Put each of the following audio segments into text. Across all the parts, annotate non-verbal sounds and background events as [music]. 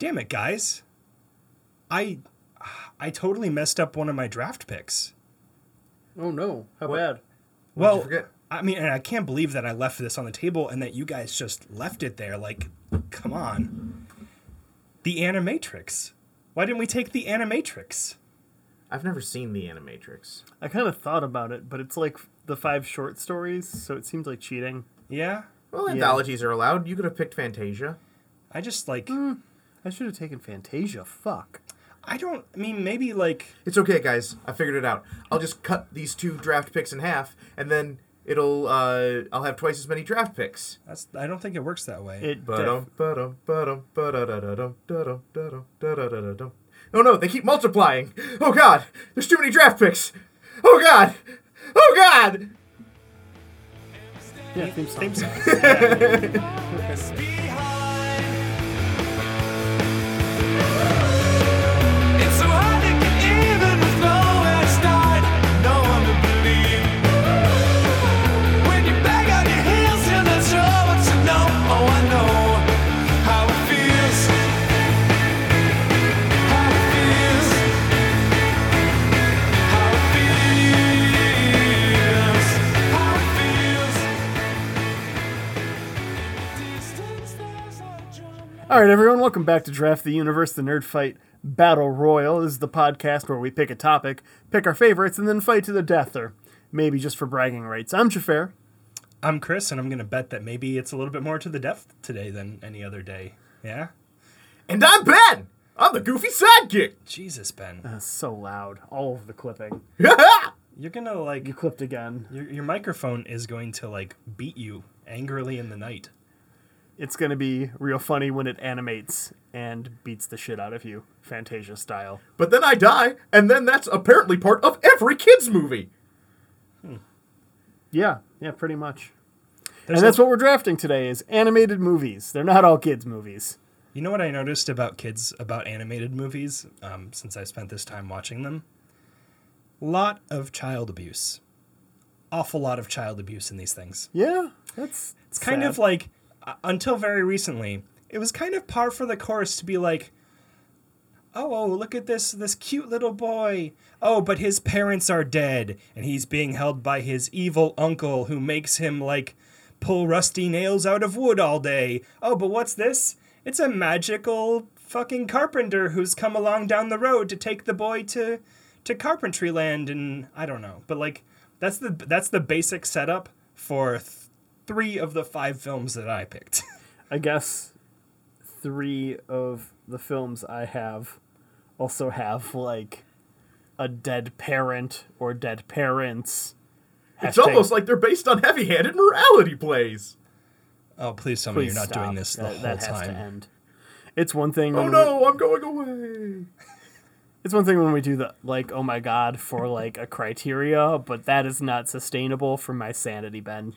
Damn it, guys. I I totally messed up one of my draft picks. Oh no! How What? bad? Well, you forget? I mean, and I can't believe that I left this on the table and that you guys just left it there. Like, come on. The Animatrix. Why didn't we take the Animatrix? I've never seen the Animatrix. I kind of thought about it, but it's like the five short stories, so it seems like cheating. Yeah, Well, Yeah. anthologies are allowed. You could have picked Fantasia. I just like hmm. I should have taken Fantasia. Fuck. I don't. I mean, maybe like It's okay, guys. I figured it out. I'll just cut these two draft picks in half, and then it'll uh, I'll have twice as many draft picks. that's. I don't think it works that way. It. Ba-dum, ba-dum, ba-dum, ba-da-da-da-dum, da-dum, da-dum, da-da-da-da-dum. Oh no, they keep multiplying. Oh god, there's too many draft picks. Oh god, oh god. yeah, theme song. Theme song. It's All right, everyone, welcome back to Draft the Universe, the Nerd Fight Battle Royal. This is the podcast where we pick a topic, pick our favorites, and then fight to the death, or maybe just for bragging rights. I'm Jafar. I'm Chris, and I'm gonna bet that maybe it's a little bit more to the death today than any other day. Yeah. And I'm Ben. I'm the goofy sidekick. Jesus, Ben, That's so loud. All of the clipping. [laughs] you're gonna like You clipped again. your your microphone is going to like beat you angrily in the night. It's going to be real funny when it animates and beats the shit out of you, Fantasia style. but then I die, and then that's apparently part of every kids movie. Yeah, yeah, pretty much. There's and that's a- what we're drafting today is animated movies. They're not all kids movies. You know what I noticed about kids about animated movies um, since I spent this time watching them? Lot of child abuse. Awful lot of child abuse in these things. Yeah, that's It's kind of like uh, until very recently, it was kind of par for the course to be like, "Oh, oh, look at this this cute little boy. Oh, but his parents are dead and he's being held by his evil uncle who makes him like pull rusty nails out of wood all day. Oh, but what's this? It's a magical fucking carpenter who's come along down the road to take the boy to to carpentry land and I don't know. But like that's the that's the basic setup for three of the five films that I picked. [laughs] I guess three of the films I have also have like a dead parent or dead parents. It's Hashtag- almost like they're based on heavy-handed morality plays. oh, please tell me Please you're not stop. doing this the that, whole that has to time. end. It's one thing. Oh when no, I'm going away. It's one thing when we do the like, oh my god, for like a criteria, but that is not sustainable for my sanity, Ben.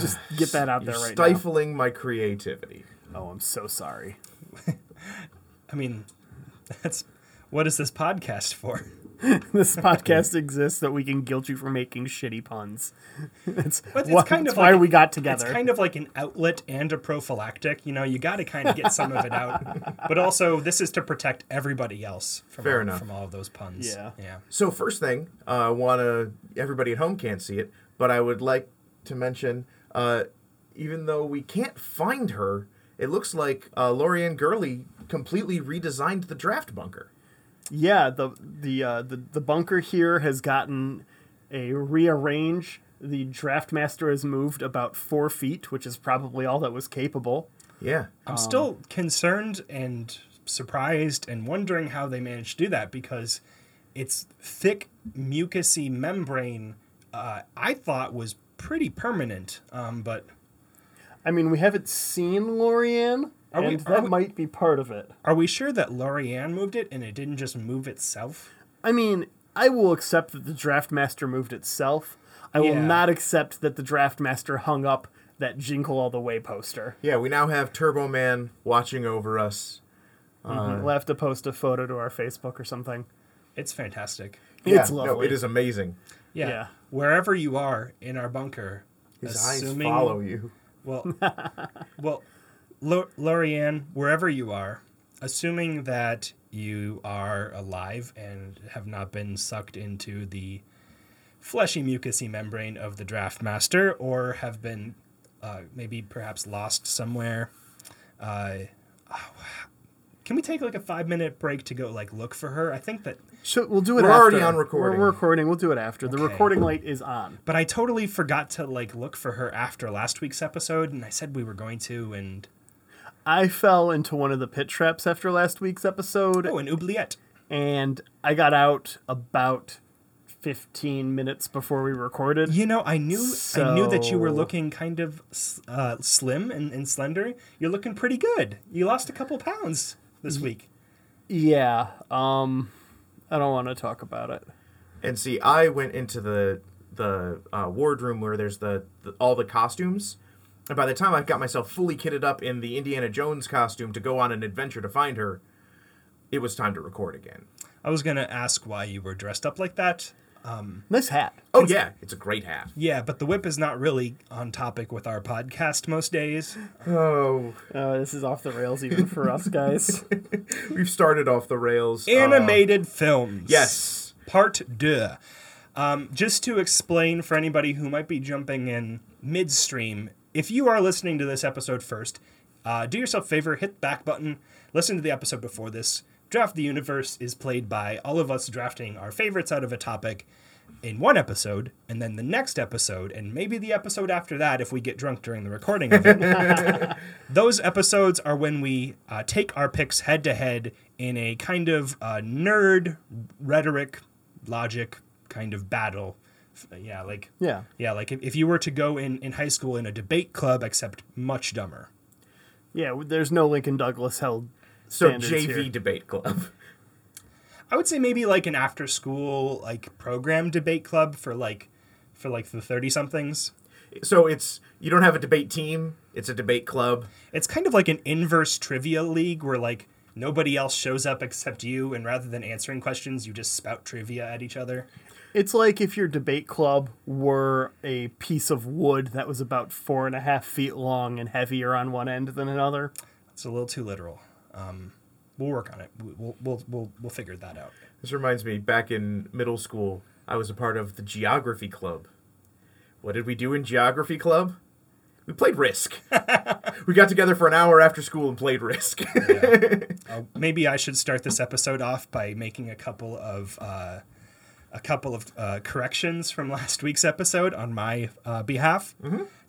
Just get that out You're there right now. stifling my creativity. now. Oh, I'm so sorry. [laughs] I mean, that's what is this podcast for? [laughs] This podcast exists that we can guilt you for making shitty puns. [laughs] That's, But it's why, kind of why like- we got together. It's kind of like an outlet and a prophylactic. You know, you got to kind of get some of it out, but also this is to protect everybody else from Fair all, enough. from all of those puns. Yeah. yeah. So first thing, I uh, want to. Everybody at home can't see it, but I would like to mention, uh, even though we can't find her, it looks like uh, Lorianne Gurley completely redesigned the draft bunker. yeah, the the uh, the the bunker here has gotten a rearrange. The draft master has moved about four feet, which is probably all that was capable. Yeah, I'm still concerned and surprised and wondering how they managed to do that because its thick mucousy membrane uh, I thought was pretty permanent. Um, but I mean, we haven't seen Lorianne, Are we- are that we- might be part of it. are we sure that Lorianne moved it and it didn't just move itself? I mean, I will accept that the draft master moved itself. I will not accept that the draft master hung up that Jingle All the Way poster. yeah. We now have Turbo Man watching over us. we'll have to post a photo to our Facebook or something. It's fantastic. It's yeah, lovely. No, it is amazing. Yeah. Yeah. Wherever you are in our bunker, His assuming, eyes follow you. Well, [laughs] well, Lo- Lorianne, wherever you are, assuming that you are alive and have not been sucked into the fleshy mucousy membrane of the draft master or have been uh, maybe perhaps lost somewhere uh, can we take like a five minute break to go like look for her i think that So we'll do it. We're after. already on recording. We're, we're recording. We'll do it after. The recording light is on. but i totally forgot to like look for her after last week's episode and i said we were going to and I fell into one of the pit traps after last week's episode, oh an oubliette and I got out about 15 minutes before we recorded. You know, I knew I knew that you were looking kind of uh, slim and, and slender. You're looking pretty good. You lost a couple pounds this week. Yeah. Um, I don't want to talk about it. And see, I went into the the uh, wardroom where there's the, the all the costumes, and by the time I got myself fully kitted up in the Indiana Jones costume to go on an adventure to find her, it was time to record again. I was gonna ask why you were dressed up like that. Nice hat. Oh yeah, it's a great hat. Yeah, but the whip is not really on topic with our podcast most days. Oh, Uh, this is off the rails even for us guys. [laughs] we've started off the rails. Uh, Animated films. yes. Part deux. Um, just to explain for anybody who might be jumping in midstream, if you are listening to this episode first, uh, do yourself a favor, hit the back button, listen to the episode before this. Draft the Universe is played by all of us drafting our favorites out of a topic in one episode, and then the next episode, and maybe the episode after that if we get drunk during the recording of it. [laughs] Those episodes are when we uh, take our picks head to head in a kind of uh, nerd rhetoric, logic kind of battle. Yeah, like Yeah. yeah, like if, if you were to go in in high school in a debate club, except much dumber. Yeah, there's no Lincoln Douglas held So JV here. debate club. I would say maybe like an after school like program debate club for like for like the thirty somethings. So it's you don't have a debate team; it's a debate club. It's kind of like an inverse trivia league where like nobody else shows up except you, and rather than answering questions, you just spout trivia at each other. It's like if your debate club were a piece of wood that was about four and a half feet long and heavier on one end than another. It's a little too literal. Um, we'll work on it. We- We'll we'll we'll, we'll figure that out. This reminds me, back in middle school, I was a part of the geography club. What did we do in geography club? We played Risk. [laughs] we got together for an hour after school and played Risk. [laughs] Uh, maybe I should start this episode off by making a couple of uh, a couple of uh, corrections from last week's episode on my uh, behalf.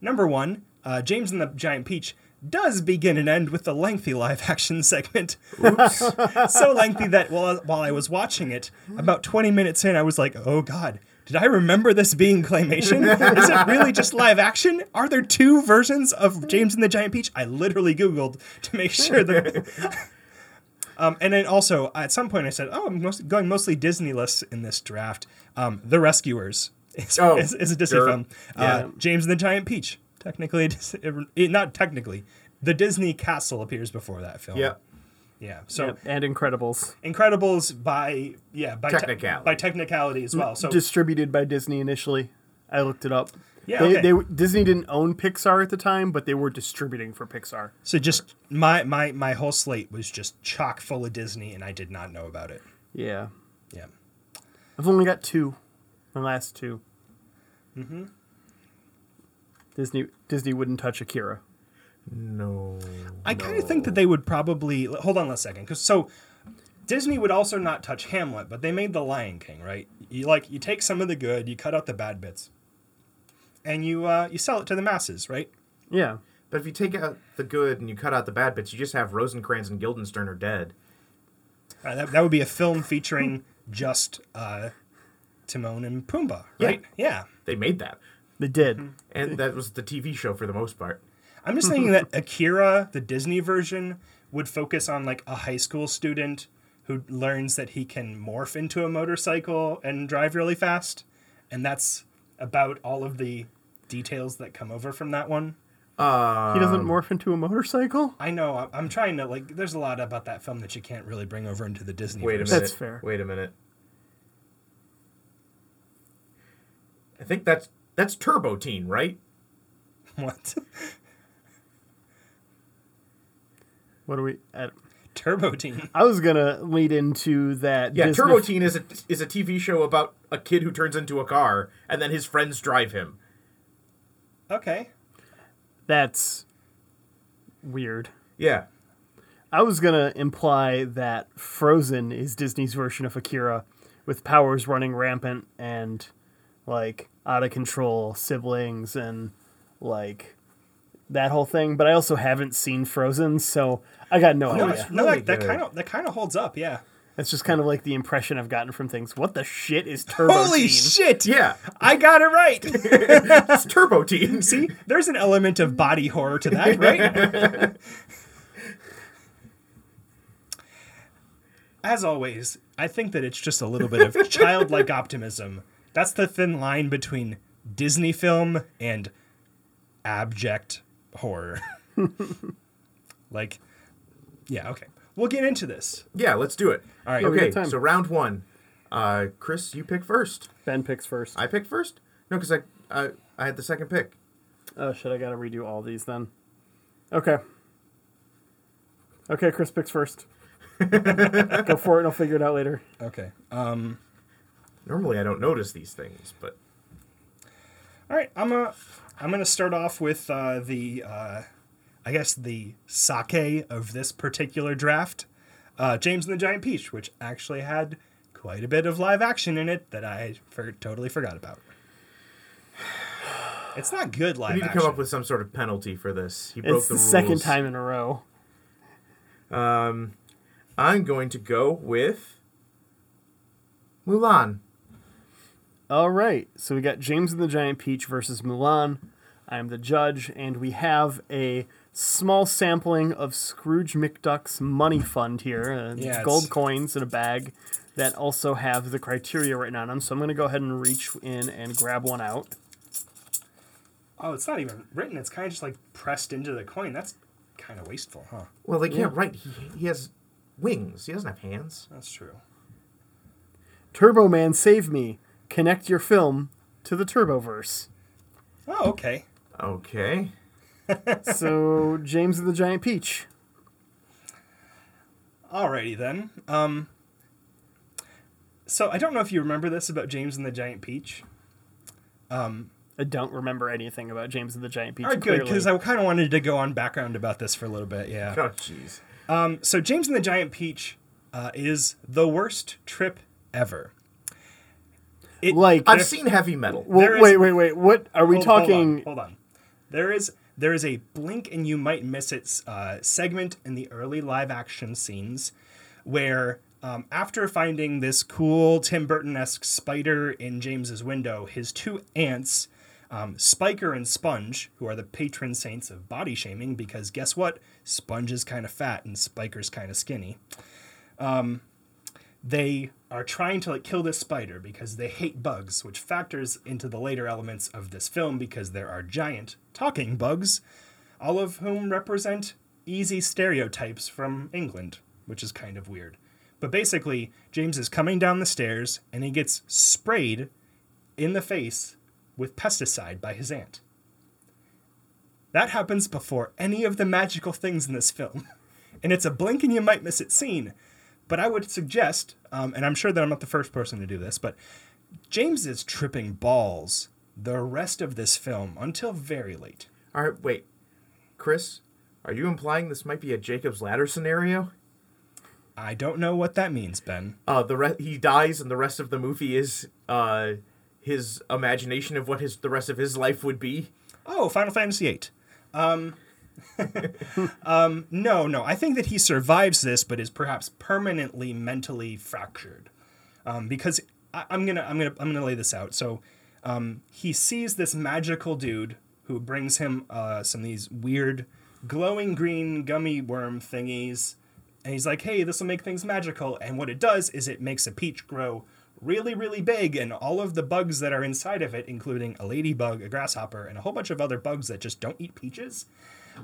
Number one, uh, James and the Giant Peach does begin and end with a lengthy live action [laughs] segment. [laughs] so lengthy that while, while I was watching it, about 20 minutes in, I was like, oh God. Did I remember this being claymation? Is it really just live action? Are there two versions of James and the Giant Peach? I literally Googled to make sure that [laughs] Um, and then also at some point I said, "Oh, I'm most, going mostly Disneyless in this draft." Um, the Rescuers is, Oh, is, is a Disney sure. film. Uh, Yeah. James and the Giant Peach, technically, [laughs] it- not technically. The Disney castle appears before that film. yeah. yeah. So Yep, and Incredibles. Incredibles by yeah by te- Technicality. by technicality as well. So Distributed by Disney initially. I looked it up. Yeah, they, okay. they Disney didn't own Pixar at the time, but they were distributing for Pixar. so just my my my whole slate was just chock full of Disney, and I did not know about it. Yeah, Yeah. I've only got two, the last 2 Mm-hmm. Disney Disney wouldn't touch Akira. No. I kind of think that they would probably hold on a second, because so Disney would also not touch Hamlet, but they made The Lion King, right? You like you take some of the good, you cut out the bad bits, and you uh, you sell it to the masses, right? Yeah, But if you take out the good and you cut out the bad bits, you just have Rosencrantz and Guildenstern are dead. Uh, that, that would be a film featuring just uh, Timon and Pumbaa, right? Yeah. They made that. They did. Mm-hmm. And that was the TV show for the most part. I'm just thinking that Akira, the Disney version, would focus on like a high school student who learns that he can morph into a motorcycle and drive really fast, and that's about all of the details that come over from that one. he doesn't um, morph into a motorcycle. I know I- I'm trying to like. There's a lot about that film that you can't really bring over into the Disney. Wait a verse. minute. That's fair. Wait a minute. I think that's that's Turbo Teen, right? [laughs] What? What are we at? Turbo Teen. I was gonna lead into that. Yeah, Disney- Turbo Teen is a is a TV show about a kid who turns into a car and then his friends drive him. Okay. That's weird. Yeah. I was gonna imply that Frozen is Disney's version of Akira, with powers running rampant and like out of control siblings and like that whole thing. But I also haven't seen Frozen, so I got no No, idea. no, really that, that kind of that kind of holds up. Yeah. That's just kind of like the impression I've gotten from things. What the shit is [laughs] Turbo Team? Holy Teen? shit! Yeah. I got it right. [laughs] It's Turbo Teen. [laughs] See, there's an element of body horror to that, right? As always, I think that it's just a little bit of childlike optimism. That's the thin line between Disney film and abject horror. [laughs] like, yeah, okay. We'll get into this. Yeah, let's do it. All right. Okay, time. so round one. Uh, Chris, you pick first. Ben picks first. I picked first. No, because I, I I had the second pick. Oh shit! I gotta redo all these then. Okay. Okay, Chris picks first. [laughs] Go for it, and I'll figure it out later. Okay. Um, Normally, I don't notice these things, but All right, I'm a, I'm gonna start off with uh, the, uh, I guess the sake of this particular draft, uh, James and the Giant Peach, which actually had quite a bit of live action in it that I for, totally forgot about. [sighs] It's not good live we need to action. come up with some sort of penalty for this. He broke It's the, the rules. second time in a row. Um, I'm going to go with Mulan. All right, so we got James and the Giant Peach versus Mulan. I'm the judge, and we have a small sampling of Scrooge McDuck's money fund here. Uh, it's Yeah, it's- gold coins in a bag that also have the criteria written on them. So I'm going to go ahead and reach in and grab one out. oh, it's not even written. It's kind of just like pressed into the coin. That's kind of wasteful, huh? Well, they can't write. He, he has wings. He doesn't have hands. That's true. Turbo Man, save me. Connect your film to the Turboverse. Oh, okay. Okay. [laughs] so, James and the Giant Peach. Alrighty then. Um, so I don't know if you remember this about James and the Giant Peach. I don't remember anything about James and the Giant Peach. All right, good, because I kind of wanted to go on background about this for a little bit. Yeah. Oh, jeez. Um, so James and the Giant Peach uh, is the worst trip ever. It, like, I've seen heavy metal. well, is- wait, wait, wait. What are we hold- hold on, talking? Hold on, There is there is a blink and you might miss it uh, segment in the early live action scenes where. Um, after finding this cool Tim Burton esque spider in James's window, his two aunts, um, Spiker and Sponge, who are the patron saints of body shaming, because guess what? Sponge is kind of fat and Spiker's kind of skinny. they are trying to like kill this spider because they hate bugs, which factors into the later elements of this film because there are giant talking bugs, all of whom represent easy stereotypes from England, which is kind of weird. But basically, James is coming down the stairs and he gets sprayed in the face with pesticide by his aunt. That happens before any of the magical things in this film. [laughs] And it's a blink and you might miss it scene. But I would suggest, um, and I'm sure that I'm not the first person to do this, but James is tripping balls the rest of this film until very late. All right, wait. Chris, are you implying this might be a Jacob's Ladder scenario? I don't know what that means, Ben. Uh, the re- he dies, and the rest of the movie is uh, his imagination of what his the rest of his life would be. Oh, Final Fantasy VIII. Um, [laughs] um, no, no. I think that he survives this, but is perhaps permanently mentally fractured. Um, because I, I'm gonna, I'm gonna, I'm gonna lay this out. So, um, he sees this magical dude who brings him uh, some of these weird, glowing green gummy worm thingies, and he's like, "Hey, this will make things magical." And what it does is it makes a peach grow really, really big, and all of the bugs that are inside of it, including a ladybug, a grasshopper, and a whole bunch of other bugs that just don't eat peaches,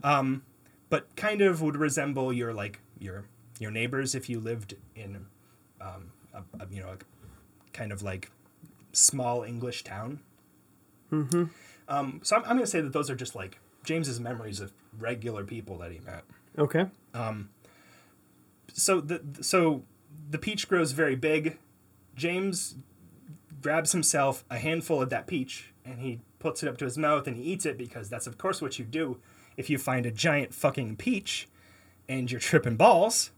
um, but kind of would resemble your like your your neighbors if you lived in, um, a, a, you know, a kind of like small English town. Mm-hmm. Um, so I'm, I'm going to say that those are just like James's memories of regular people that he met. Okay. so the so the peach grows very big. James grabs himself a handful of that peach and he puts it up to his mouth and he eats it because that's of course what you do if you find a giant fucking peach and you're tripping balls,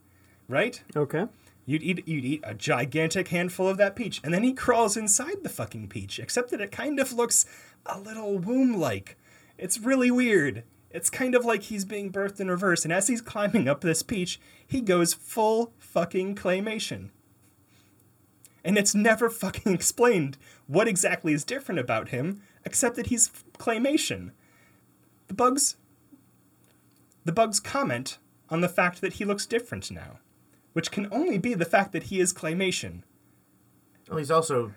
right? Okay. You'd eat you'd eat a gigantic handful of that peach, and then he crawls inside the fucking peach. Except that it kind of looks a little womb-like. It's really weird. It's kind of like he's being birthed in reverse, and as he's climbing up this peach, he goes full fucking claymation. And it's never fucking [laughs] explained what exactly is different about him, except that he's claymation. The bugs the bugs comment on the fact that he looks different now, which can only be the fact that he is claymation. Well, he's also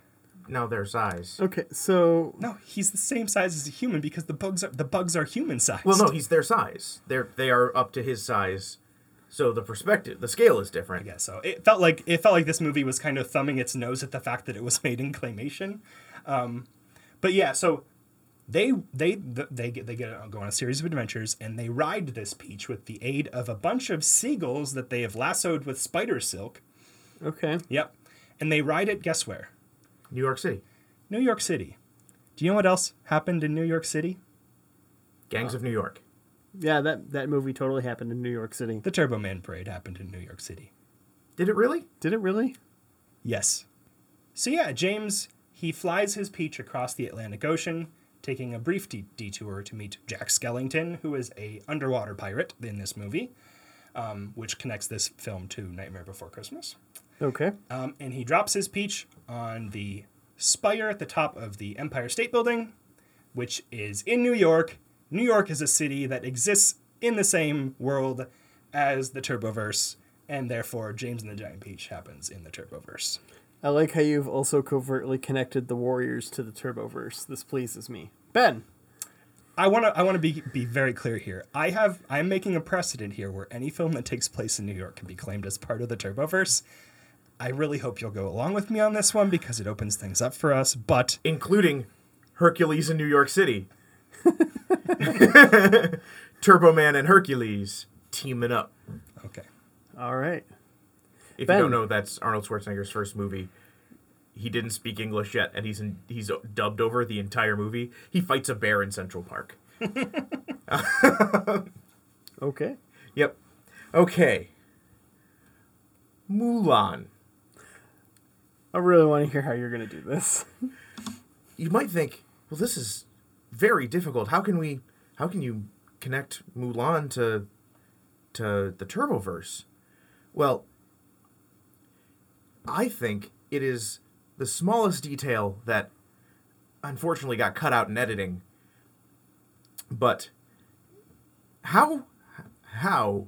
now their size. Okay. So No, he's the same size as a human because the bugs are the bugs are human sized. Well, no, he's their size. They're they are up to his size, so the perspective, the scale is different. I guess so. It felt like it felt like this movie was kind of thumbing its nose at the fact that it was made in claymation. Um, but yeah, so they they they get they get uh, go on a series of adventures and they ride this peach with the aid of a bunch of seagulls that they have lassoed with spider silk. okay. Yep, and they ride it. Guess where? New York City, New York City. Do you know what else happened in New York City? Gangs of New York. Yeah, that that movie totally happened in New York City. The Turbo Man parade happened in New York City. Did it really? Did it really? Yes. So yeah, James he flies his peach across the Atlantic Ocean, taking a brief de- detour to meet Jack Skellington, who is a underwater pirate in this movie, um, which connects this film to Nightmare Before Christmas. Okay. Um, and he drops his peach on the spire at the top of the Empire State Building, which is in New York. New York is a city that exists in the same world as the Turboverse, and therefore James and the Giant Peach happens in the Turboverse. I like how you've also covertly connected the Warriors to the Turboverse. This pleases me. Ben. I want to I want to be be very clear here. I have I'm making a precedent here where any film that takes place in New York can be claimed as part of the Turboverse. I really hope you'll go along with me on this one because it opens things up for us, but including Hercules in New York City. [laughs] Turbo Man and Hercules teaming up. okay. All right. If Ben. you don't know, that's Arnold Schwarzenegger's first movie. He didn't speak English yet, and he's in, he's dubbed over the entire movie. He fights a bear in Central Park. [laughs] [laughs] Okay. Yep. Okay. Mulan. I really want to hear how you're going to do this. You might think, well, this is very difficult. How can we? How can you connect Mulan to to the Turboverse? Well, I think it is the smallest detail that unfortunately got cut out in editing. But how how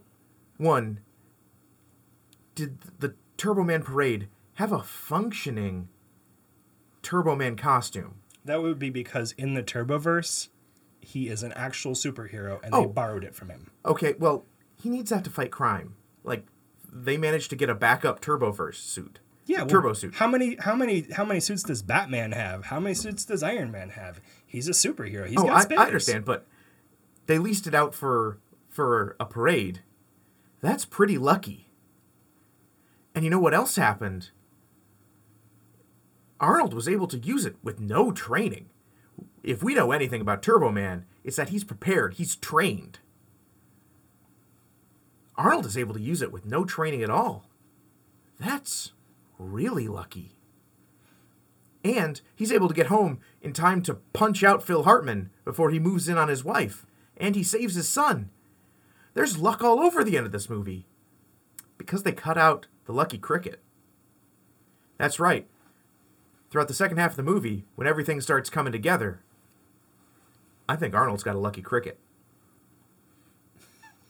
one did the Turbo Man parade have a functioning Turbo Man costume? That would be because in the Turboverse, he is an actual superhero and Oh. they borrowed it from him. Okay, well, he needs that to fight crime. Like they managed to get a backup Turboverse suit. Yeah, well, Turbo suit. How many how many how many suits does Batman have? How many suits does Iron Man have? He's a superhero. He's oh, got I. I understand, but they leased it out for for a parade. That's pretty lucky. And you know what else happened? Arnold was able to use it with no training. If we know anything about Turbo Man, it's that he's prepared, he's trained. Arnold is able to use it with no training at all. That's really lucky. And he's able to get home in time to punch out Phil Hartman before he moves in on his wife. And he saves his son. There's luck all over the end of this movie. Because they cut out the lucky cricket. That's right. Throughout the second half of the movie, when everything starts coming together, I think Arnold's got a lucky cricket.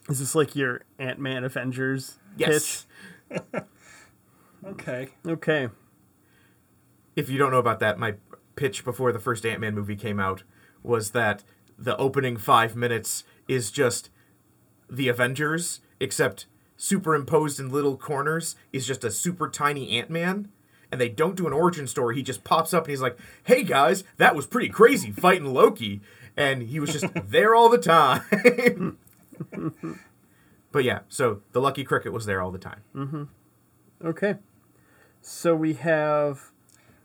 Is this like your Ant Man Avengers Yes. Pitch? [laughs] Okay. Okay. If you don't know about that, my pitch before the first Ant Man movie came out was that the opening five minutes is just the Avengers, except superimposed in little corners is just a super tiny Ant Man. And they don't do an origin story. He just pops up and he's like, hey guys, that was pretty crazy fighting Loki. And he was just [laughs] there all the time. [laughs] But yeah, so the Lucky Cricket was there all the time. Mm-hmm. Okay. So we have.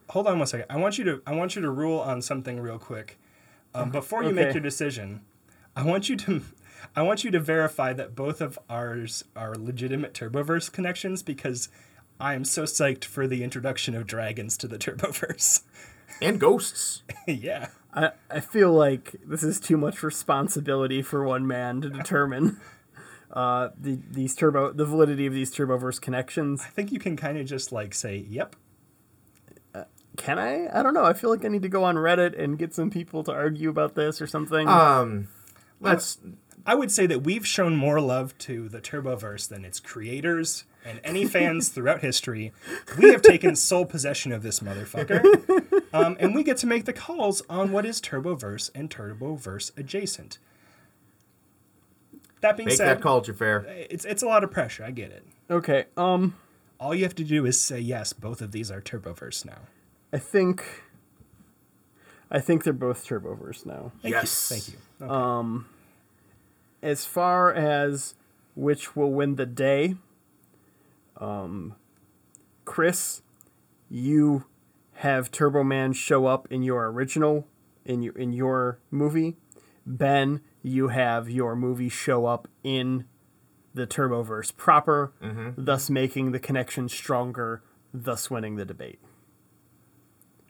Hold on one second. I want you to I want you to rule on something real quick. Um, before you make your decision, I want you to I want you to verify that both of ours are legitimate Turboverse connections because I am so psyched for the introduction of dragons to the Turboverse. And ghosts. [laughs] yeah. I, I feel like this is too much responsibility for one man to determine [laughs] uh, the these turbo the validity of these turboverse connections. I think you can kind of just like say, "Yep." Can I? I don't know. I feel like I need to go on Reddit and get some people to argue about this or something. Um, let's. I would say that we've shown more love to the Turboverse than its creators and any fans [laughs] throughout history. We have taken sole possession of this motherfucker. [laughs] Um, and we get to make the calls on what is Turboverse and Turboverse adjacent. That being Make said, that call, Jafar. it's it's a lot of pressure. I get it. okay. Um, All you have to do is say yes. Both of these are Turboverse now. I think. I think they're both turboverse now. Thank Yes. You. Thank you. Okay. as far as which will win the day, um, Chris, you have Turbo Man show up in your original in your in your movie. Ben, you have your movie show up in the Turboverse proper, mm-hmm. thus making the connection stronger, thus winning the debate.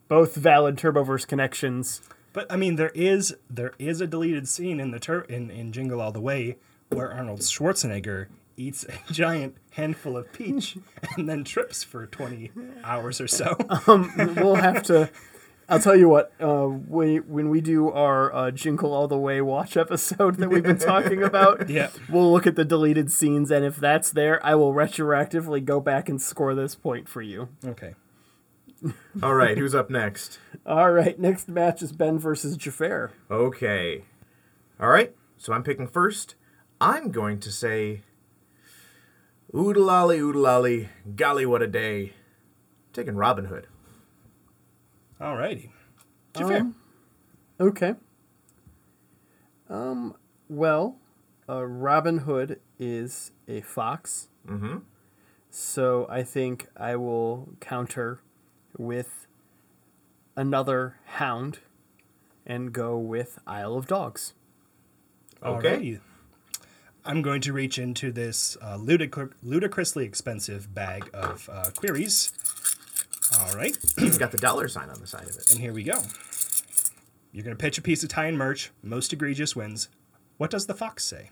Both valid Turboverse connections. But I mean, there is there is a deleted scene in the tur- in in Jingle All the Way where Arnold Schwarzenegger eats a [laughs] giant handful of peach [laughs] and then trips for twenty hours or so. Um, we'll have to. [laughs] I'll tell you what. Uh, we, when we do our uh, Jingle All the Way watch episode that we've been talking about, [laughs] Yeah. we'll look at the deleted scenes, and if that's there, I will retroactively go back and score this point for you. Okay. [laughs] All right, who's up next? All right, next match is Ben versus Jafar. Okay. All right, so I'm picking first. I'm going to say, oodalali, oodalali, golly, what a day. Taking Robin Hood. Alrighty. Jafar. Um, okay. Um. Well, uh, Robin Hood is a fox. Mm-hmm. So I think I will counter with another hound and go with Isle of Dogs. Okay. Alrighty. I'm going to reach into this uh, ludic- ludicrously expensive bag of uh, queries. All right. He's got the dollar sign on the side of it. And here we go. You're going to pitch a piece of tie and merch. Most egregious wins. What does the fox say?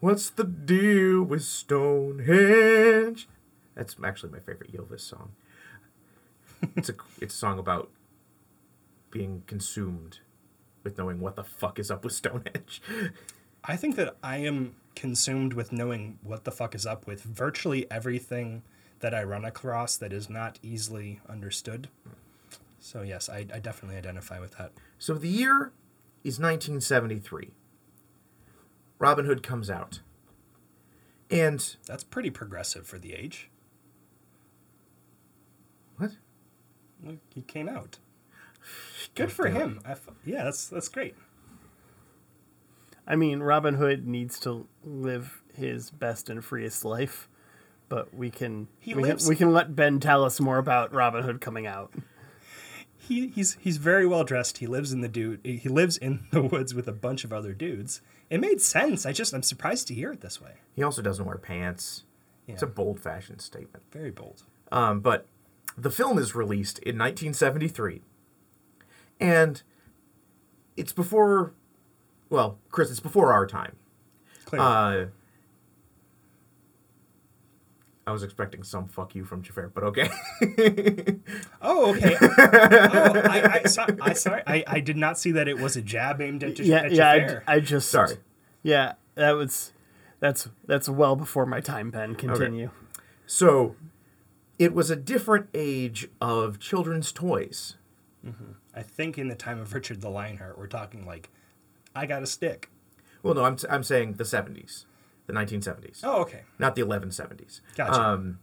What's the deal with Stonehenge? That's actually my favorite Elvis song. It's a [laughs] it's a song about being consumed with knowing what the fuck is up with Stonehenge. [laughs] I think that I am consumed with knowing what the fuck is up with virtually everything that I run across that is not easily understood. So, yes, I, I definitely identify with that. So the year is 1973. Robin Hood comes out. And That's pretty progressive for the age. what? Look, he came out. [sighs] Good for him. I f- yeah, that's that's great. I mean, Robin Hood needs to live his best and freest life, but we can He we, lives- can we can let Ben tell us more about Robin Hood coming out. He he's he's very well dressed. He lives in the dude. He lives in [laughs] the woods with a bunch of other dudes. It made sense. I just I'm surprised to hear it this way. He also doesn't wear pants. It's a bold fashion statement. Very bold. Um, but the film is released in 1973. And it's before, well, Chris, it's before our time. Clearly. Uh, I was expecting some fuck you from Jafar, but okay. [laughs] oh, okay. [laughs] oh, I, I, so, I sorry. I, I did not see that it was a jab aimed at, yeah, at yeah. I, Jafar. I just Sorry. Yeah, that was that's that's well before my time. Ben, continue. so it was a different age of children's toys. Mm-hmm. I think in the time of Richard the Lionheart, we're talking like, I got a stick. Well, no, I'm, I'm saying the 70s, the 1970s, Oh, okay. not the 1170s. Gotcha. Um,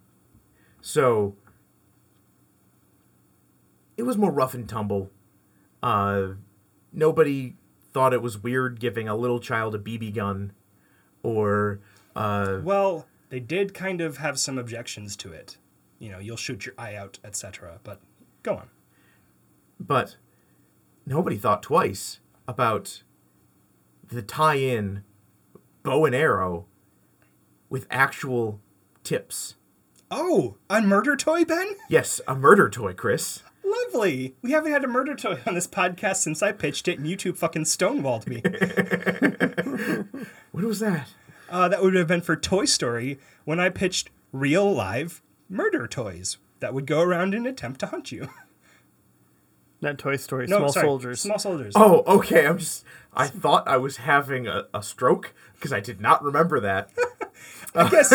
so it was more rough and tumble. Uh, nobody thought it was weird giving a little child a BB gun. or uh, Well, they did kind of have some objections to it. You know, you'll shoot your eye out, etc. But go on. but nobody thought twice about the tie-in bow and arrow with actual tips. Oh, a murder toy, Ben? Yes, a murder toy, Chris. Lovely. We haven't had a murder toy on this podcast since I pitched it and you two fucking stonewalled me. [laughs] What was that? uh, that would have been for Toy Story when I pitched real live murder toys that would go around and attempt to hunt you. [laughs] Not Toy Story, No, Small sorry, Soldiers. Small soldiers. Oh, okay. I'm just. I thought I was having a, a stroke because I did not remember that. [laughs] I [laughs] guess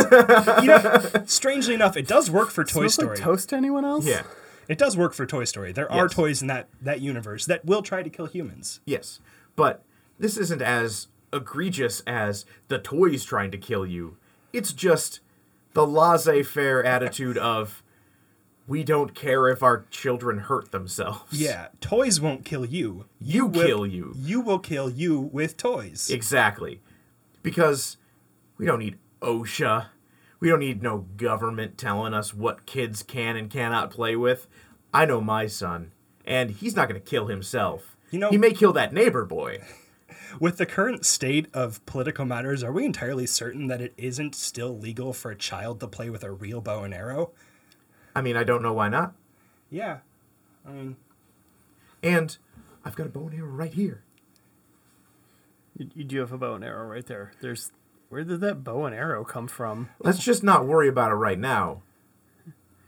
you know. Strangely enough, it does work for Toy Smells Story. like toast to anyone else? Yeah. it does work for Toy Story. There are Yes. toys in that that universe that will try to kill humans. Yes, but this isn't as egregious as the toys trying to kill you. It's just the laissez-faire attitude of we don't care if our children hurt themselves. Yeah, toys won't kill you. You will- kill you. You will kill you with toys. Exactly. Because we don't need OSHA. We don't need no government telling us what kids can and cannot play with. I know my son, and he's not going to kill himself. You know- he may kill that neighbor boy. [laughs] With the current state of political matters, are we entirely certain that it isn't still legal for a child to play with a real bow and arrow? I mean, I don't know why not. Yeah. I mean, And I've got a bow and arrow right here. You, you do have a bow and arrow right there. There's where did that bow and arrow come from? Let's just not worry about it right now.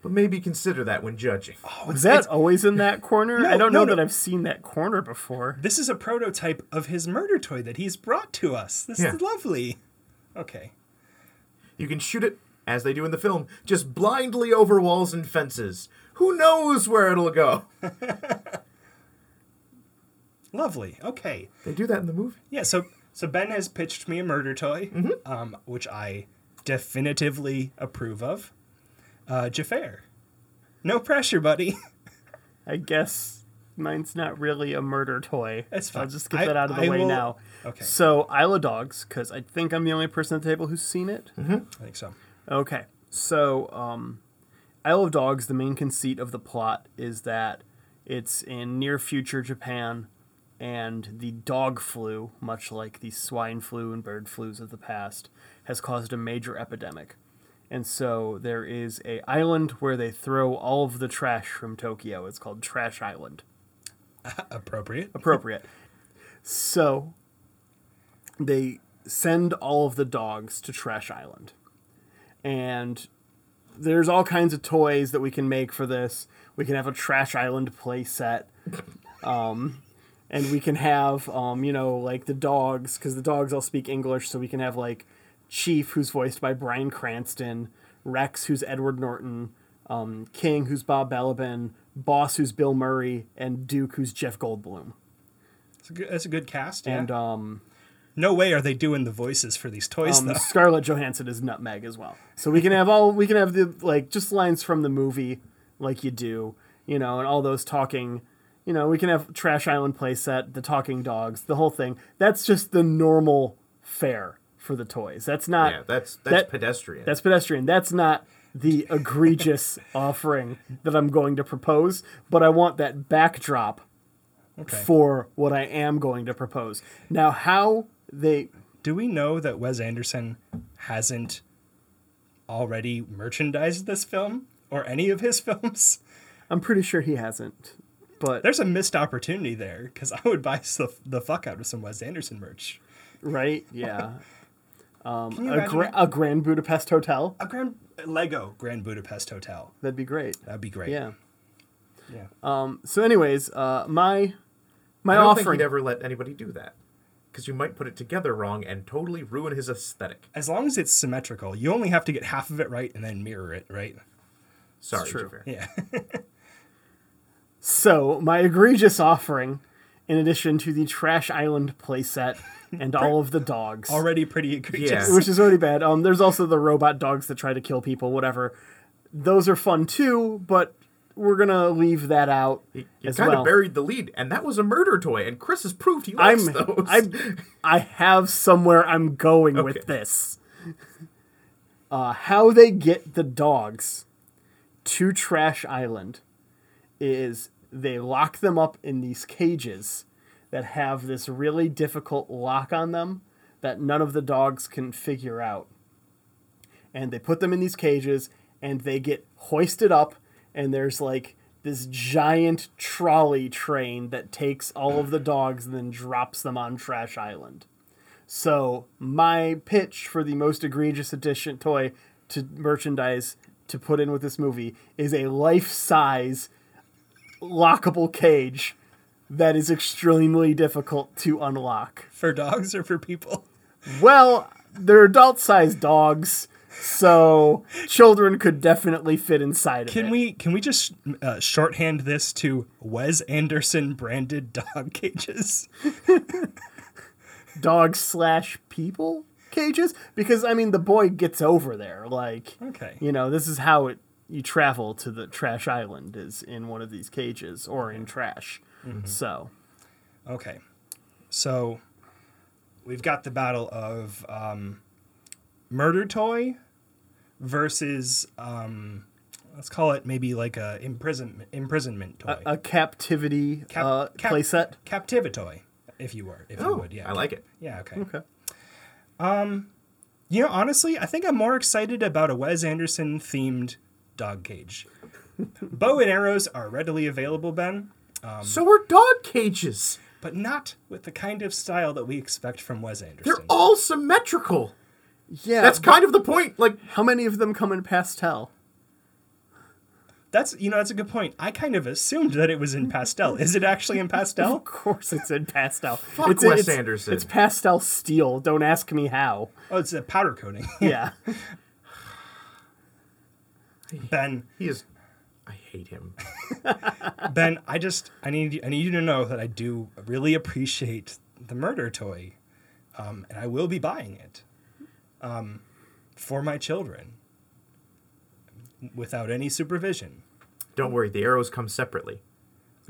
But maybe consider that when judging. Oh, is that always in that corner? No, I don't no, know no. that I've seen that corner before. this is a prototype of his murder toy that he's brought to us. This Yeah. is lovely. Okay. You can shoot it, as they do in the film, just blindly over walls and fences. Who knows where it'll go? [laughs] Lovely. Okay. They do that in the movie. Yeah, so so Ben has pitched me a murder toy, um, which I definitively approve of. Uh, Jafar. No pressure, buddy. [laughs] I guess mine's not really a murder toy. That's I'll just get I- that out of the I way will- now. Okay. So Isle of Dogs, because I think I'm the only person at the table who's seen it. I think so. Okay. So, um, Isle of Dogs, the main conceit of the plot is that it's in near future Japan, and the dog flu, much like the swine flu and bird flus of the past, has caused a major epidemic. And so there is a island where they throw all of the trash from Tokyo. It's called Trash Island. [laughs] Appropriate. Appropriate. so they send all of the dogs to Trash Island. And there's all kinds of toys that we can make for this. We can have a Trash Island play set. Um, and we can have, um, you know, like the dogs, because the dogs all speak English, so we can have like Chief, who's voiced by Bryan Cranston, Rex, who's Edward Norton, um, King, who's Bob Balaban, Boss, who's Bill Murray, and Duke, who's Jeff Goldblum. It's a good, that's a good cast. Yeah. And um, no way are they doing the voices for these toys, um, though. [laughs] Scarlett Johansson is Nutmeg as well. So we can have all we can have the like just lines from the movie, like you do, you know, and all those talking. You know, we can have Trash Island playset, the talking dogs, the whole thing. That's just the normal fare for the toys. That's not Yeah, that's that's that- pedestrian. that's pedestrian. That's not the [laughs] egregious offering that I'm going to propose, but I want that backdrop Okay. for what I am going to propose. Now, how they Do we know that Wes Anderson hasn't already merchandised this film or any of his [laughs] films? I'm pretty sure he hasn't. But There's a missed opportunity there because I would buy the, the fuck out of some Wes Anderson merch. right, [laughs] yeah. Um, Can you a, imagine gra- a Grand Budapest Hotel. A Grand Lego Grand Budapest Hotel. That'd be great. That'd be great. Yeah. Yeah. Um, so, anyways, uh, my my I don't think offering. he'd ever let anybody do that. Because you might put it together wrong and totally ruin his aesthetic. As long as it's symmetrical, you only have to get half of it right and then mirror it, right? Sorry, true. Yeah. [laughs] So, my egregious offering, in addition to the Trash Island playset [laughs] and all of the dogs, Already pretty egregious. Yeah. which is already bad. Um, there's also the robot dogs that try to kill people. Whatever, those are fun too. But we're gonna leave that out You as kind well. of buried the lead, and that was a murder toy, and Chris has proved he I'm, likes those. I'm, [laughs] I have somewhere I'm going Okay. with this. Uh, how they get the dogs to Trash Island is they lock them up in these cages that have this really difficult lock on them that none of the dogs can figure out. And they put them in these cages and they get hoisted up, and there's like this giant trolley train that takes all of the dogs and then drops them on Trash Island. So my pitch for the most egregious addition toy to merchandise to put in with this movie is a life-size lockable cage that is extremely difficult to unlock. For dogs or for people? Well, they're adult-sized dogs, so children could definitely fit inside of Can it. we can we just uh, shorthand this to Wes Anderson branded [laughs] dog cages? [laughs] dog slash people cages? Because I mean, the boy gets over there. Like, Okay. you know, this is how it you travel to the trash island is in one of these cages or in trash. So Okay. So we've got the battle of um, murder toy versus um, let's call it maybe like a imprisonment imprisonment toy. a captivity Cap- uh, cap- playset. Captivitoy, if you were, if you oh, would, yeah. I like it. Yeah, okay. Okay. You know, honestly, I think I'm more excited about a Wes Anderson themed dog cage. Bow and arrows are readily available, Ben, um, so are dog cages. but not with the kind of style that we expect from Wes Anderson. They're all symmetrical. Yeah, That's kind of the point. Like, how many of them come in pastel? That's you know that's a good point. I kind of assumed that it was in pastel. Is it actually in pastel? Of course, it's in pastel. Fuck it's, Wes it's, Anderson. It's pastel steel. Don't ask me how. Oh, it's a powder coating. Yeah. [laughs] ben, he is. I hate him. [laughs] Ben, I just I need you- I need you to know that I do really appreciate the murder toy, um, and I will be buying it, um, for my children, without any supervision. Don't worry, the arrows come separately.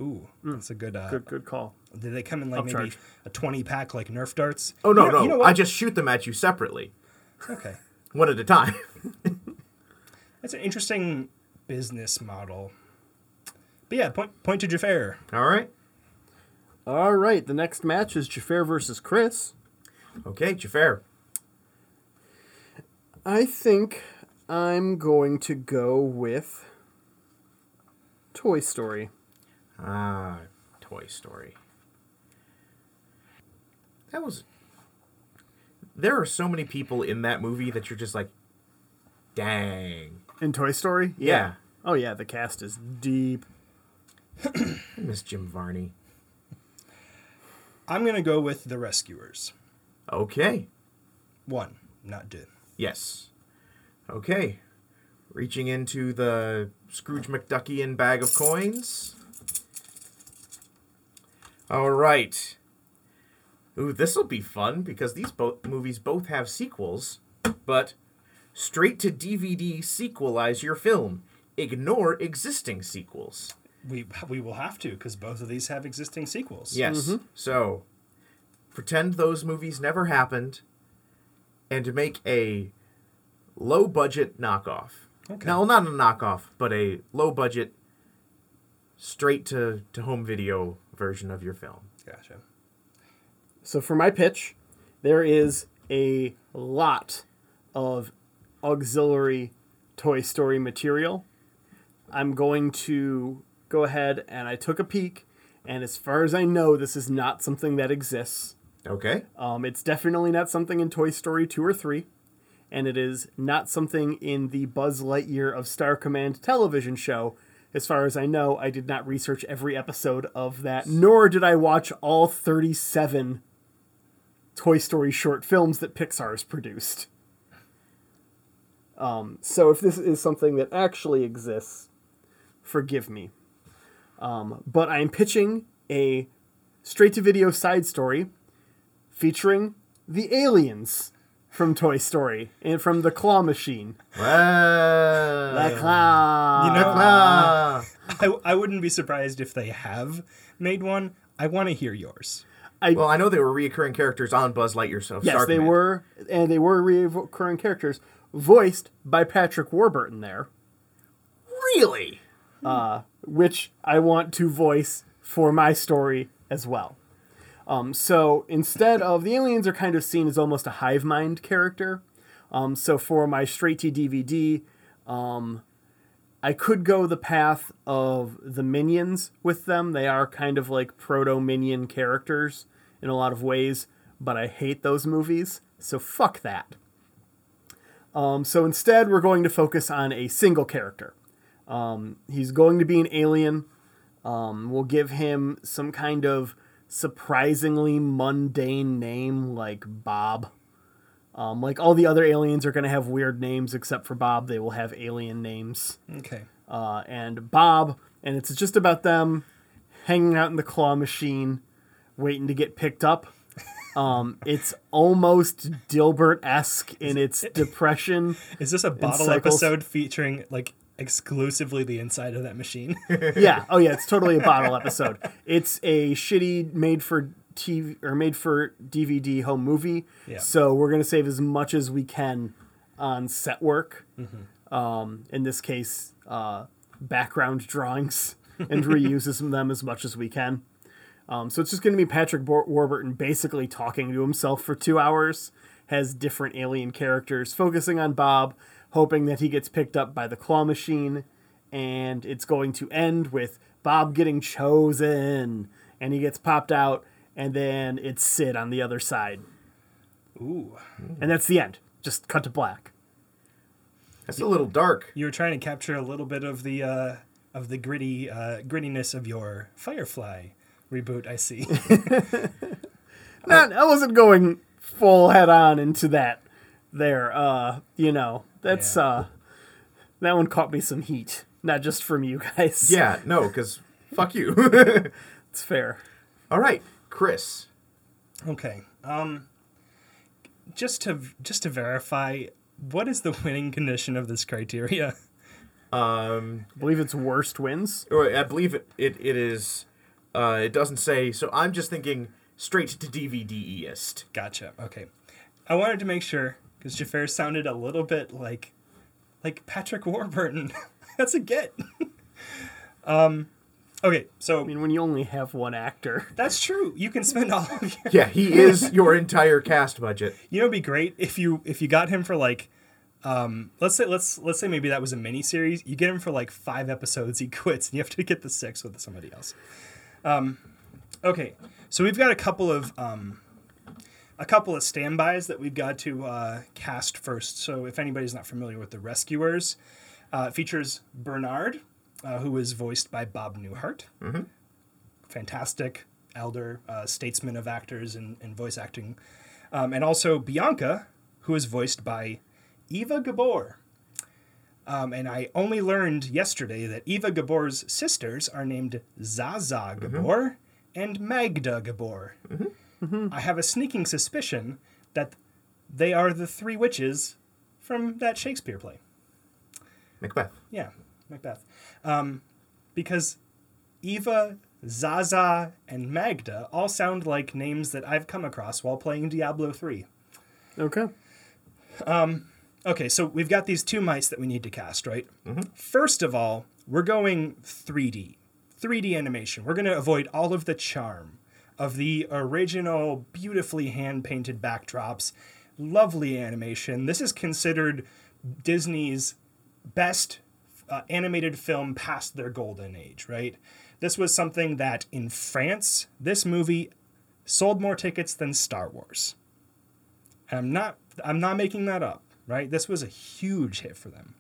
Ooh, that's a good. Uh, good. Good call. Did they come in like maybe a twenty pack like Nerf darts? Oh no, You know- no, you know I just shoot them at you separately, okay. one at a time. [laughs] That's an interesting business model. But yeah, point point to Jafar. All right. All right. The next match is Jafar versus Chris. Okay, Jafar. I think I'm going to go with Toy Story. Ah, Toy Story. That was. There are so many people in that movie that you're just like, dang. In Toy Story? Yeah. Oh yeah, the cast is deep. I miss Jim Varney. I'm gonna go with the Rescuers. Okay. One, not two. Yes. Okay. Reaching into the Scrooge McDuckian bag of coins. All right. Ooh, this will be fun because these both movies both have sequels, but straight to DVD sequelize your film. Ignore existing sequels. We we will have to because both of these have existing sequels. Yes. Mm-hmm. So, pretend those movies never happened, and make a low budget knockoff. Okay. No, not a knockoff, but a low budget, straight to, to home video version of your film. Gotcha. So for my pitch, there is a lot of auxiliary Toy Story material. I'm going to go ahead and I took a peek, and as far as I know, this is not something that exists. Okay. Um, it's definitely not something in Toy Story 2 or 3, and it is not something in the Buzz Lightyear of Star Command television show. As far as I know, I did not research every episode of that, nor did I watch all 37 Toy Story short films that Pixar has produced. Um, so if this is something that actually exists, forgive me. Um, but I'm pitching a straight to video side story featuring the aliens from Toy Story and from the Claw Machine. Wow. The Claw. You know, Ah. [laughs] I, I wouldn't be surprised if they have made one. I want to hear yours. Well, I know they were reoccurring characters on Buzz Lightyear, so Yes, Stark they Man. were, and they were recurring characters, voiced by Patrick Warburton there, Really? which I want to voice for my story as well. Um, so instead of the aliens are kind of seen as almost a hive mind character. Um, so for my straight to DVD, um, I could go the path of the minions with them. They are kind of like proto minion characters in a lot of ways, but I hate those movies, so fuck that. Um, so instead, we're going to focus on a single character. Um, he's going to be an alien. Um, we'll give him some kind of surprisingly mundane name like Bob. Um, like all the other aliens are going to have weird names except for Bob. They will have alien names. Okay. Uh, and Bob, and it's just about them hanging out in the claw machine, waiting to get picked up. Um, it's almost Dilbert esque in its depression. [laughs] Is this a bottle episode featuring like exclusively the inside of that machine? [laughs] yeah. Oh yeah, it's totally a bottle episode. It's a shitty made for TV or made for DVD home movie. Yeah. So we're gonna save as much as we can on set work. Mm-hmm. Um, in this case, uh, background drawings and reuses them as much as we can. Um, so it's just going to be Patrick Bor- Warburton basically talking to himself for two hours, has different alien characters, focusing on Bob, hoping that he gets picked up by the claw machine, and it's going to end with Bob getting chosen, and he gets popped out, and then it's Sid on the other side. Ooh. And that's the end. Just cut to black. That's a little dark. You were trying to capture a little bit of the uh, of the gritty uh, grittiness of your Firefly reboot. I see. [laughs] [laughs] Not, I wasn't going full head on into that there. Uh, you know, that's Yeah. uh that one caught me some heat. Not just from you guys. Yeah, no, because fuck you. [laughs] It's fair. All right, Chris. okay. Um. Just to just to verify, what is the winning condition of this criteria? Um, I believe it's worst wins. or I believe it, it, it is. Uh, it doesn't say. So I'm just thinking straight to DVD-est. Gotcha. Okay. I wanted to make sure because Jafar sounded a little bit like like Patrick Warburton. [laughs] That's a get. [laughs] um. Okay, so I mean, when you only have one actor. [laughs] that's true. You can spend all of your. Yeah, he is your entire cast budget. You know, it'd be great if you if you got him for like, um, let's say let's let's say maybe that was a mini series. You get him for like five episodes, he quits, and you have to get the six with somebody else. Um, okay, so we've got a couple of um, a couple of standbys that we've got to uh, cast first. So if anybody's not familiar with the Rescuers, uh, features Bernard, uh, who is voiced by Bob Newhart. Fantastic elder uh, statesman of actors and, and voice acting. Um, and also Bianca, who is voiced by Eva Gabor. Um, and I only learned yesterday that Eva Gabor's sisters are named Zaza Gabor and Magda Gabor. I have a sneaking suspicion that they are the three witches from that Shakespeare play. Macbeth. Yeah, Macbeth. Um, because Eva, Zaza, and Magda all sound like names that I've come across while playing Diablo 3. Okay. Okay, so we've got these two mice that we need to cast, right? First of all, we're going 3D. 3D animation. We're going to avoid all of the charm of the original, beautifully hand painted backdrops, lovely animation. This is considered Disney's best uh, animated film past their golden age, right? This was something that in France, this movie sold more tickets than Star Wars. And I'm not I'm not making that up, right? This was a huge hit for them.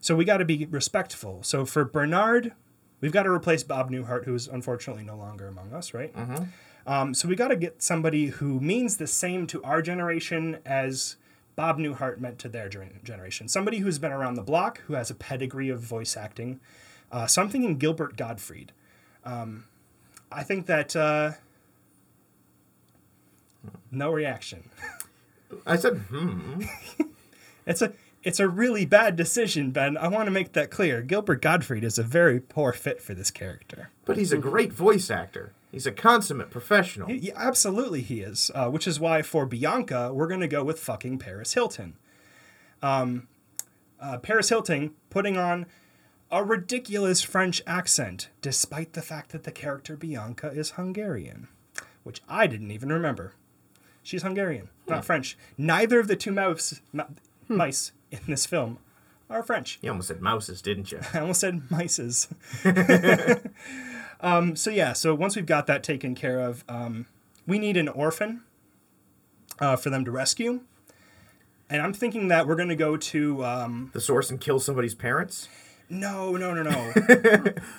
So we got to be respectful. So for Bernard, we've got to replace Bob Newhart, who's unfortunately no longer among us, right? Um, so we got to get somebody who means the same to our generation as Bob Newhart meant to their generation. Somebody who's been around the block, who has a pedigree of voice acting. Uh, something in Gilbert Gottfried. Um, I think that uh, no reaction. I said, hmm. [laughs] It's a it's a really bad decision, Ben. I want to make that clear. Gilbert Gottfried is a very poor fit for this character. But he's a great voice actor. He's a consummate professional. Yeah, absolutely, he is. Uh, which is why for Bianca, we're gonna go with fucking Paris Hilton. Um, uh, Paris Hilton putting on a ridiculous French accent, despite the fact that the character Bianca is Hungarian, which I didn't even remember. She's Hungarian, not French. Neither of the two mouse, mi- mice in this film are French. You almost said mouses, didn't you? [laughs] I almost said mices. [laughs] um, so yeah, so once we've got that taken care of, um, we need an orphan uh, for them to rescue. And I'm thinking that we're going to go to um, The source and kill somebody's parents? no, no, no, no. [laughs]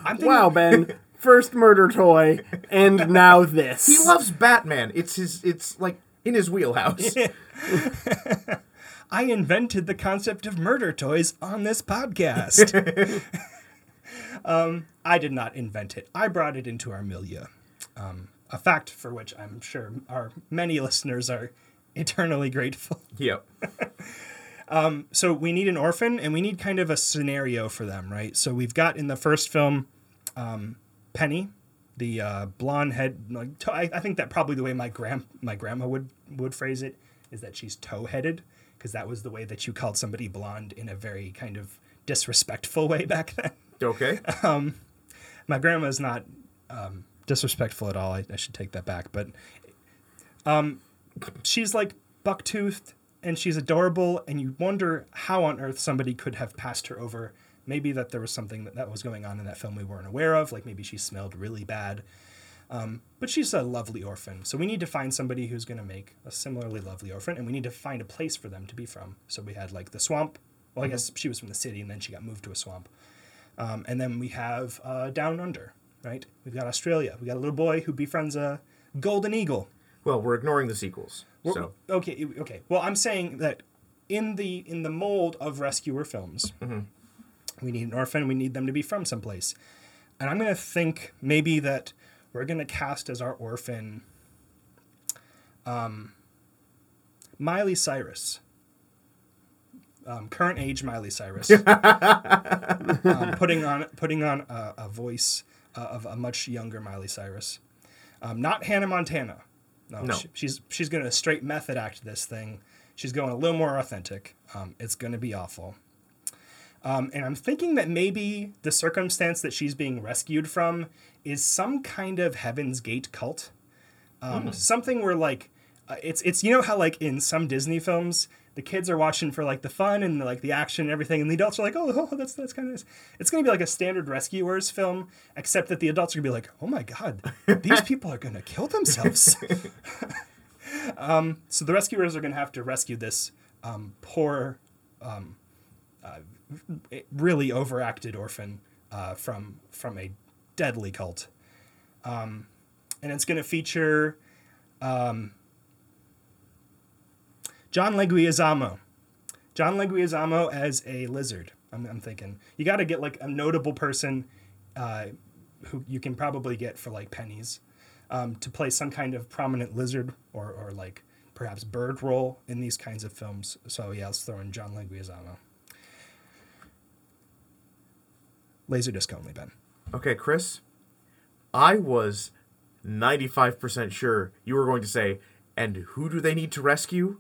I'm thinking, Wow, Ben. First murder toy, and now this. He loves Batman. It's his. It's like in his wheelhouse. I invented the concept of murder toys on this podcast. [laughs] um, I did not invent it. I brought it into our milieu. Um, a fact for which I'm sure our many listeners are eternally grateful. yep. [laughs] So we need an orphan, and we need kind of a scenario for them, right? So we've got in the first film, um, Penny, the uh, blonde head. Like, to- I, I think that probably the way my grand my grandma would would phrase it is that she's tow headed, because that was the way that you called somebody blonde in a very kind of disrespectful way [laughs] back then. Okay. [laughs] my grandma's not um, disrespectful at all. I, I should take that back. But um, she's like buck-toothed and she's adorable, and you wonder how on earth somebody could have passed her over. Maybe that there was something that, that was going on in that film we weren't aware of. Like maybe she smelled really bad. Um, but she's a lovely orphan. So we need to find somebody who's going to make a similarly lovely orphan, and we need to find a place for them to be from. So we had like the swamp. Well, I guess she was from the city, and then she got moved to a swamp. Um, and then we have uh, Down Under, right? We've got Australia. We got a little boy who befriends a golden eagle. Well, we're ignoring the sequels. We're- So okay, okay. Well, I'm saying that in the in the mold of rescuer films, we need an orphan. We need them to be from someplace, and I'm gonna think maybe that we're gonna cast as our orphan, um, Miley Cyrus. Um, current age Miley Cyrus, [laughs] um, putting on putting on a, a voice uh, of a much younger Miley Cyrus, um, not Hannah Montana. No, No. she- she's she's gonna straight method act this thing. She's going a little more authentic. Um, it's gonna be awful. Um, and I'm thinking that maybe the circumstance that she's being rescued from is some kind of Heaven's Gate cult. Um, Something where like uh, it's it's you know how like in some Disney films the kids are watching for like the fun and like the action and everything, and the adults are like, oh, [laughs] oh that's that's kind of nice. It's gonna be like a standard rescuers film, except that the adults are gonna be like, oh my god, these [laughs] people are gonna kill themselves. [laughs] um, so the rescuers are gonna have to rescue this um, poor really overacted orphan uh, from from a deadly cult, um, and it's going to feature um, John Leguizamo. John Leguizamo as a lizard. I'm, I'm thinking you got to get like a notable person uh, who you can probably get for like pennies um, to play some kind of prominent lizard or, or like perhaps bird role in these kinds of films. So yeah, let's throw in John Leguizamo. Laserdisc only, Ben. Okay, Chris. I was 95% sure you were going to say, and who do they need to rescue?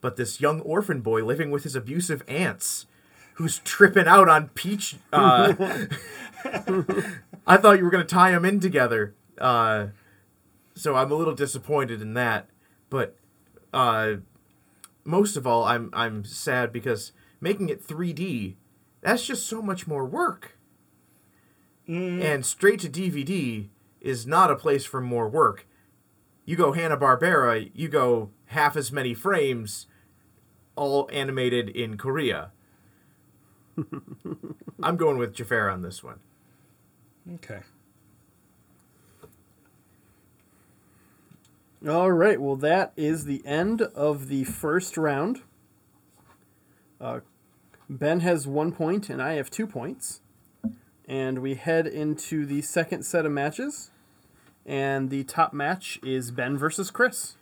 But this young orphan boy living with his abusive aunts who's tripping out on peach. Uh, [laughs] I thought you were going to tie them in together. Uh, so I'm a little disappointed in that. But uh, most of all, I'm, I'm sad because making it 3D, that's just so much more work. And straight to DVD is not a place for more work. You go Hanna Barbera, you go half as many frames, all animated in Korea. [laughs] I'm going with Jafar on this one. Okay. All right. Well, that is the end of the first round. Uh, ben has one point, and I have two points. And we head into the second set of matches. And the top match is Ben versus Chris.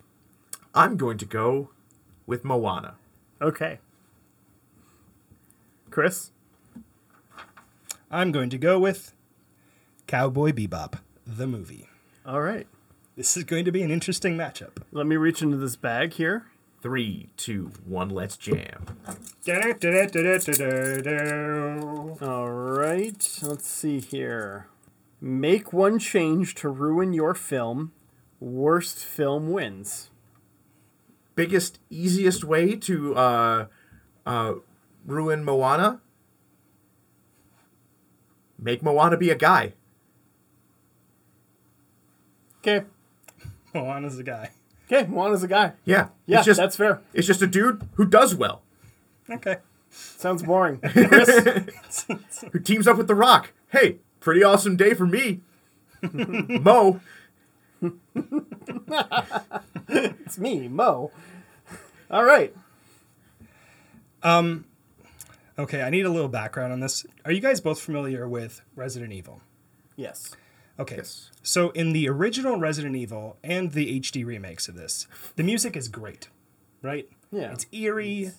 I'm going to go with Moana. Okay. Chris? I'm going to go with Cowboy Bebop, the movie. All right. This is going to be an interesting matchup. Let me reach into this bag here. Three, two, one, let's jam. All right. Let's see here. Make one change to ruin your film. Worst film wins. Biggest, easiest way to uh, uh, ruin Moana? Make Moana be a guy. Okay. Moana's a guy. Okay. Juan is a guy. Yeah. Yeah, it's just, that's fair. It's just a dude who does well, Okay. Sounds boring. [laughs] Chris? who teams up with The Rock. Hey, pretty awesome day for me. [laughs] Mo. [laughs] it's me, Mo. All right. Um, Okay, I need a little background on this. Are you guys both familiar with Resident Evil? Yes. Okay. Yes. So in the original Resident Evil and the HD remakes of this, the music is great, right? Yeah. It's eerie.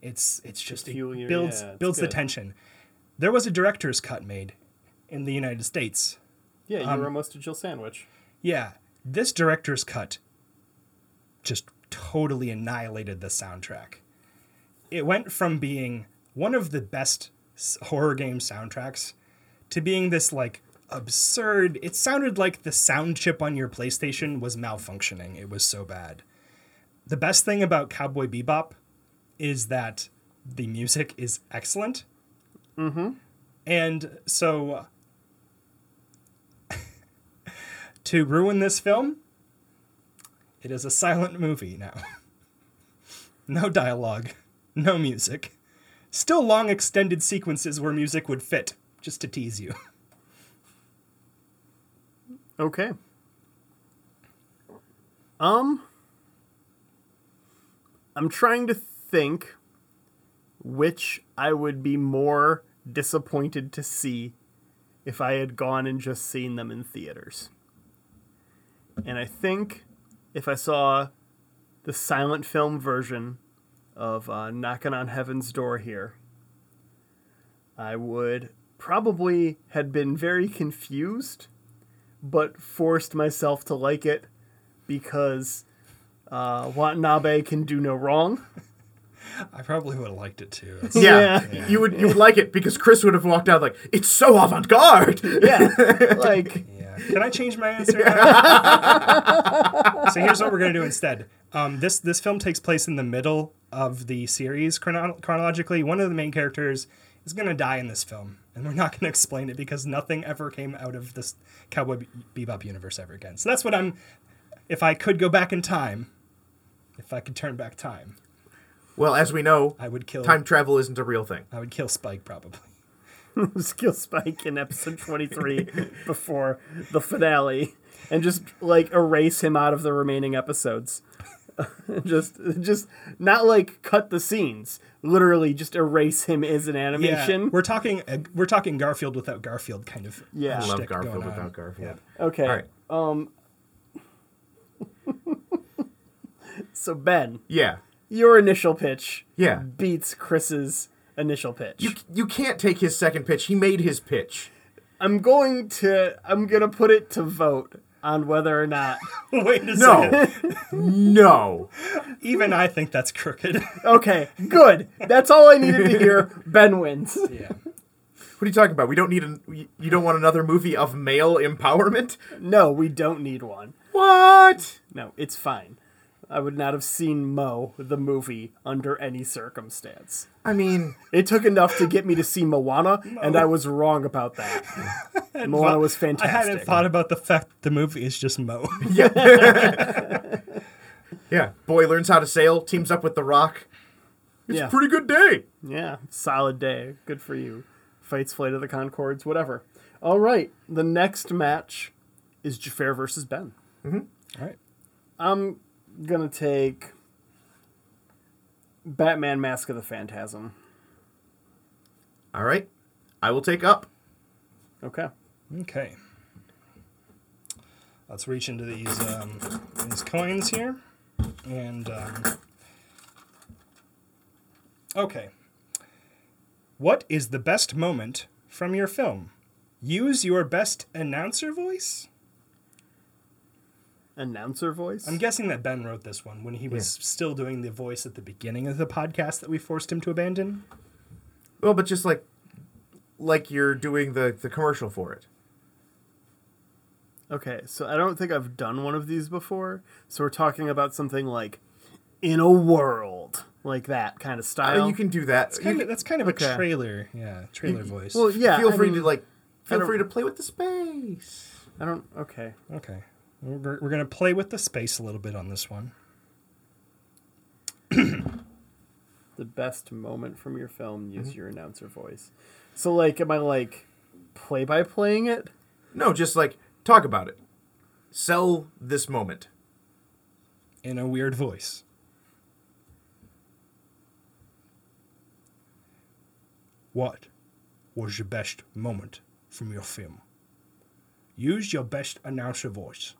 It's it's just it builds yeah, it's builds the tension. There was a director's cut made in the United States. Yeah, you Um, were almost a Jill sandwich. Yeah, this director's cut just totally annihilated the soundtrack. It went from being one of the best horror game soundtracks to being this like absurd. It sounded like the sound chip on your PlayStation was malfunctioning. It was so bad. The best thing about Cowboy Bebop is that the music is excellent. Mm-hmm. And so [laughs] to ruin this film, it is a silent movie now. [laughs] no dialogue, no music. Still long extended sequences where music would fit, just to tease you. [laughs] Okay. Um I'm trying to think which I would be more disappointed to see if I had gone and just seen them in theaters. And I think if I saw the silent film version of uh, Knocking on Heaven's Door here, I would probably had been very confused but forced myself to like it because uh, Watanabe can do no wrong. I probably would have liked it too. [laughs] It's- Yeah, you would you would like it because Chris would have walked out like it's so avant garde. Yeah, [laughs] like yeah. Can I change my answer? so here's what we're gonna do instead. Um, this this film takes place in the middle of the series chrono- chronologically. One of the main characters is gonna die in this film, and we're not gonna explain it because nothing ever came out of this Cowboy Be- Bebop universe ever again. So that's what I'm. If I could go back in time, if I could turn back time, Well, as we know, I would kill. time travel isn't a real thing. I would kill Spike probably. [laughs] skill spike in episode 23 [laughs] before the finale and just like erase him out of the remaining episodes. [laughs] just just not like cut the scenes, literally just erase him as an animation. Yeah, we're talking. Uh, we're talking Garfield without Garfield kind of. Yeah. I love Garfield going on. without Garfield. Okay. All right. Um [laughs] So Ben, Yeah, your initial pitch yeah. beats Chris's initial pitch. You you can't take his second pitch. He made his pitch. I'm going to I'm going to put it to vote on whether or not [laughs] Wait a No, second. [laughs] no. Even I think that's crooked. [laughs] Okay, good. That's all I needed to hear. Ben wins. yeah. What are you talking about? We don't need an. You don't want another movie of male empowerment? No, we don't need one. What? No, it's fine. I would not have seen Mo the movie under any circumstance. I mean, It took enough to get me to see Moana, and I was wrong about that. [laughs] Moana was fantastic. I hadn't thought about the fact the movie is just Mo. [laughs] yeah. [laughs] yeah. Boy learns how to sail. Teams up with the Rock. It's Yeah. a pretty good day. Yeah, solid day. Good for you. Fights Flight of the Conchords, whatever. All right, the next match is Jafar versus Ben. Mm-hmm. All right. I'm gonna take Batman: Mask of the Phantasm. All right. I will take up. Okay. Okay. Let's reach into these um, these coins here, and um, Okay. What is the best moment from your film? Use your best announcer voice? Announcer voice. I'm guessing that Ben wrote this one when he was still doing the voice at the beginning of the podcast that we forced him to abandon. Well, but just like like you're doing the the commercial for it. Okay, so I don't think I've done one of these before. So we're talking about something like in a world, like that kind of uh, style. mean, you can do that. It's You kind can- of, that's kind of okay. a trailer, yeah, trailer voice. well, yeah. feel I free mean, to like feel free to play with the space. I don't. Okay. okay, we're, we're gonna play with the space a little bit on this one. [clears throat] The best moment from your film. Use mm-hmm. your announcer voice. So like, am I like play by playing it? No, just like talk about it. Sell this moment. in a weird voice. What was your best moment from your film? Use your best announcer voice.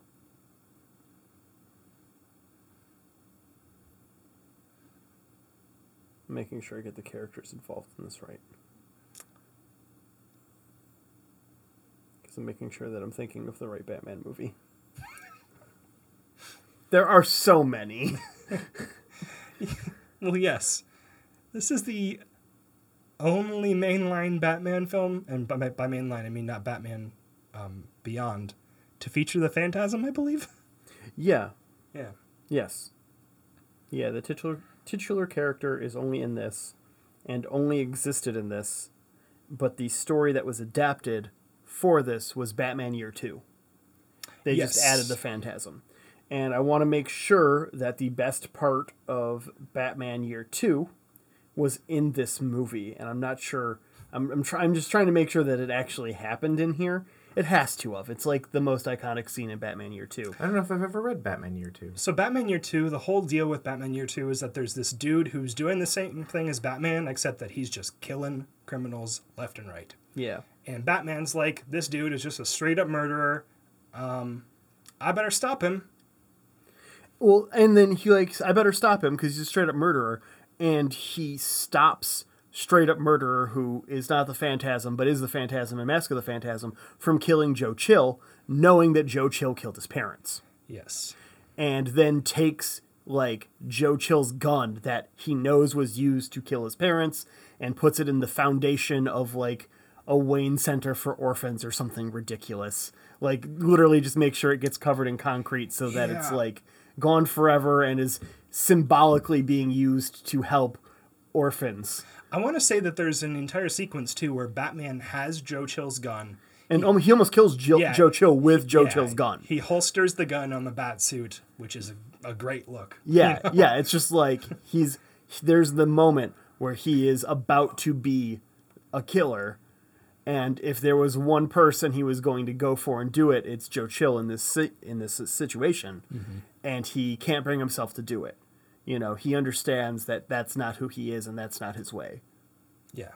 Making sure I get the characters involved in this right. Because I'm making sure that I'm thinking of the right Batman movie. there are so many. [laughs] Well, yes. This is the only mainline Batman film, and by, by mainline I mean not Batman um, Beyond, to feature the Phantasm, I believe. yeah. Yeah. Yes. Yeah, the titular titular character is only in this and only existed in this, but the story that was adapted for this was Batman Year 2. They just added the Phantasm. And I want to make sure that the best part of Batman Year 2 was in this movie, and I'm not sure I'm I'm, try, I'm just trying to make sure that it actually happened in here. It has to have. It's like the most iconic scene in Batman Year 2. I don't know if I've ever read Batman Year Two. So Batman Year 2, the whole deal with Batman Year 2 is that there's this dude who's doing the same thing as Batman, except that he's just killing criminals left and right. Yeah. And Batman's like, this dude is just a straight up murderer. Um, I better stop him. Well, and then he like, I better stop him because he's a straight up murderer, and he stops straight up murderer who is not the Phantasm but is the Phantasm and Mask of the Phantasm from killing Joe Chill, knowing that Joe Chill killed his parents, Yes. and then takes like Joe Chill's gun that he knows was used to kill his parents and puts it in the foundation of like a Wayne Center for Orphans or something ridiculous. Like literally just make sure it gets covered in concrete so that it's like gone forever and is symbolically being used to help orphans. I want to say that there's an entire sequence too where Batman has Joe Chill's gun. And um, he almost kills Jill, Yeah. Joe Chill with Joe Yeah, Chill's gun. He holsters the gun on the bat suit, which is a, a great look. [laughs] Yeah, yeah. It's just like he's there's the moment where he is about to be a killer, and if there was one person he was going to go for and do it, it's Joe Chill in this in this situation, and he can't bring himself to do it. You know, he understands that that's not who he is and that's not his way, Yeah.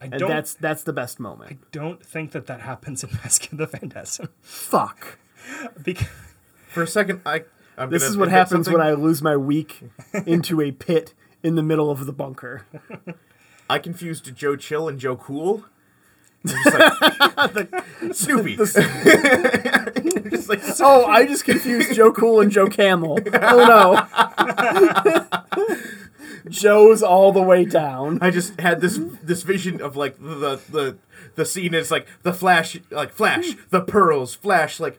I and don't, that's that's the best moment. I don't think that that happens in [laughs] Mask of the Phantasm. Fuck. [laughs] because, For a second, I. I'm This is what admit happens when I lose my week into a pit in the middle of the bunker. [laughs] I confused Joe Chill and Joe Cool. Just like, [laughs] [laughs] Snoopy. [laughs] just like, Oh, I just confused Joe Cool and Joe Camel. Oh no. Joe's all the way down. I just had this this vision of like the the the scene is like the flash like flash the pearls flash like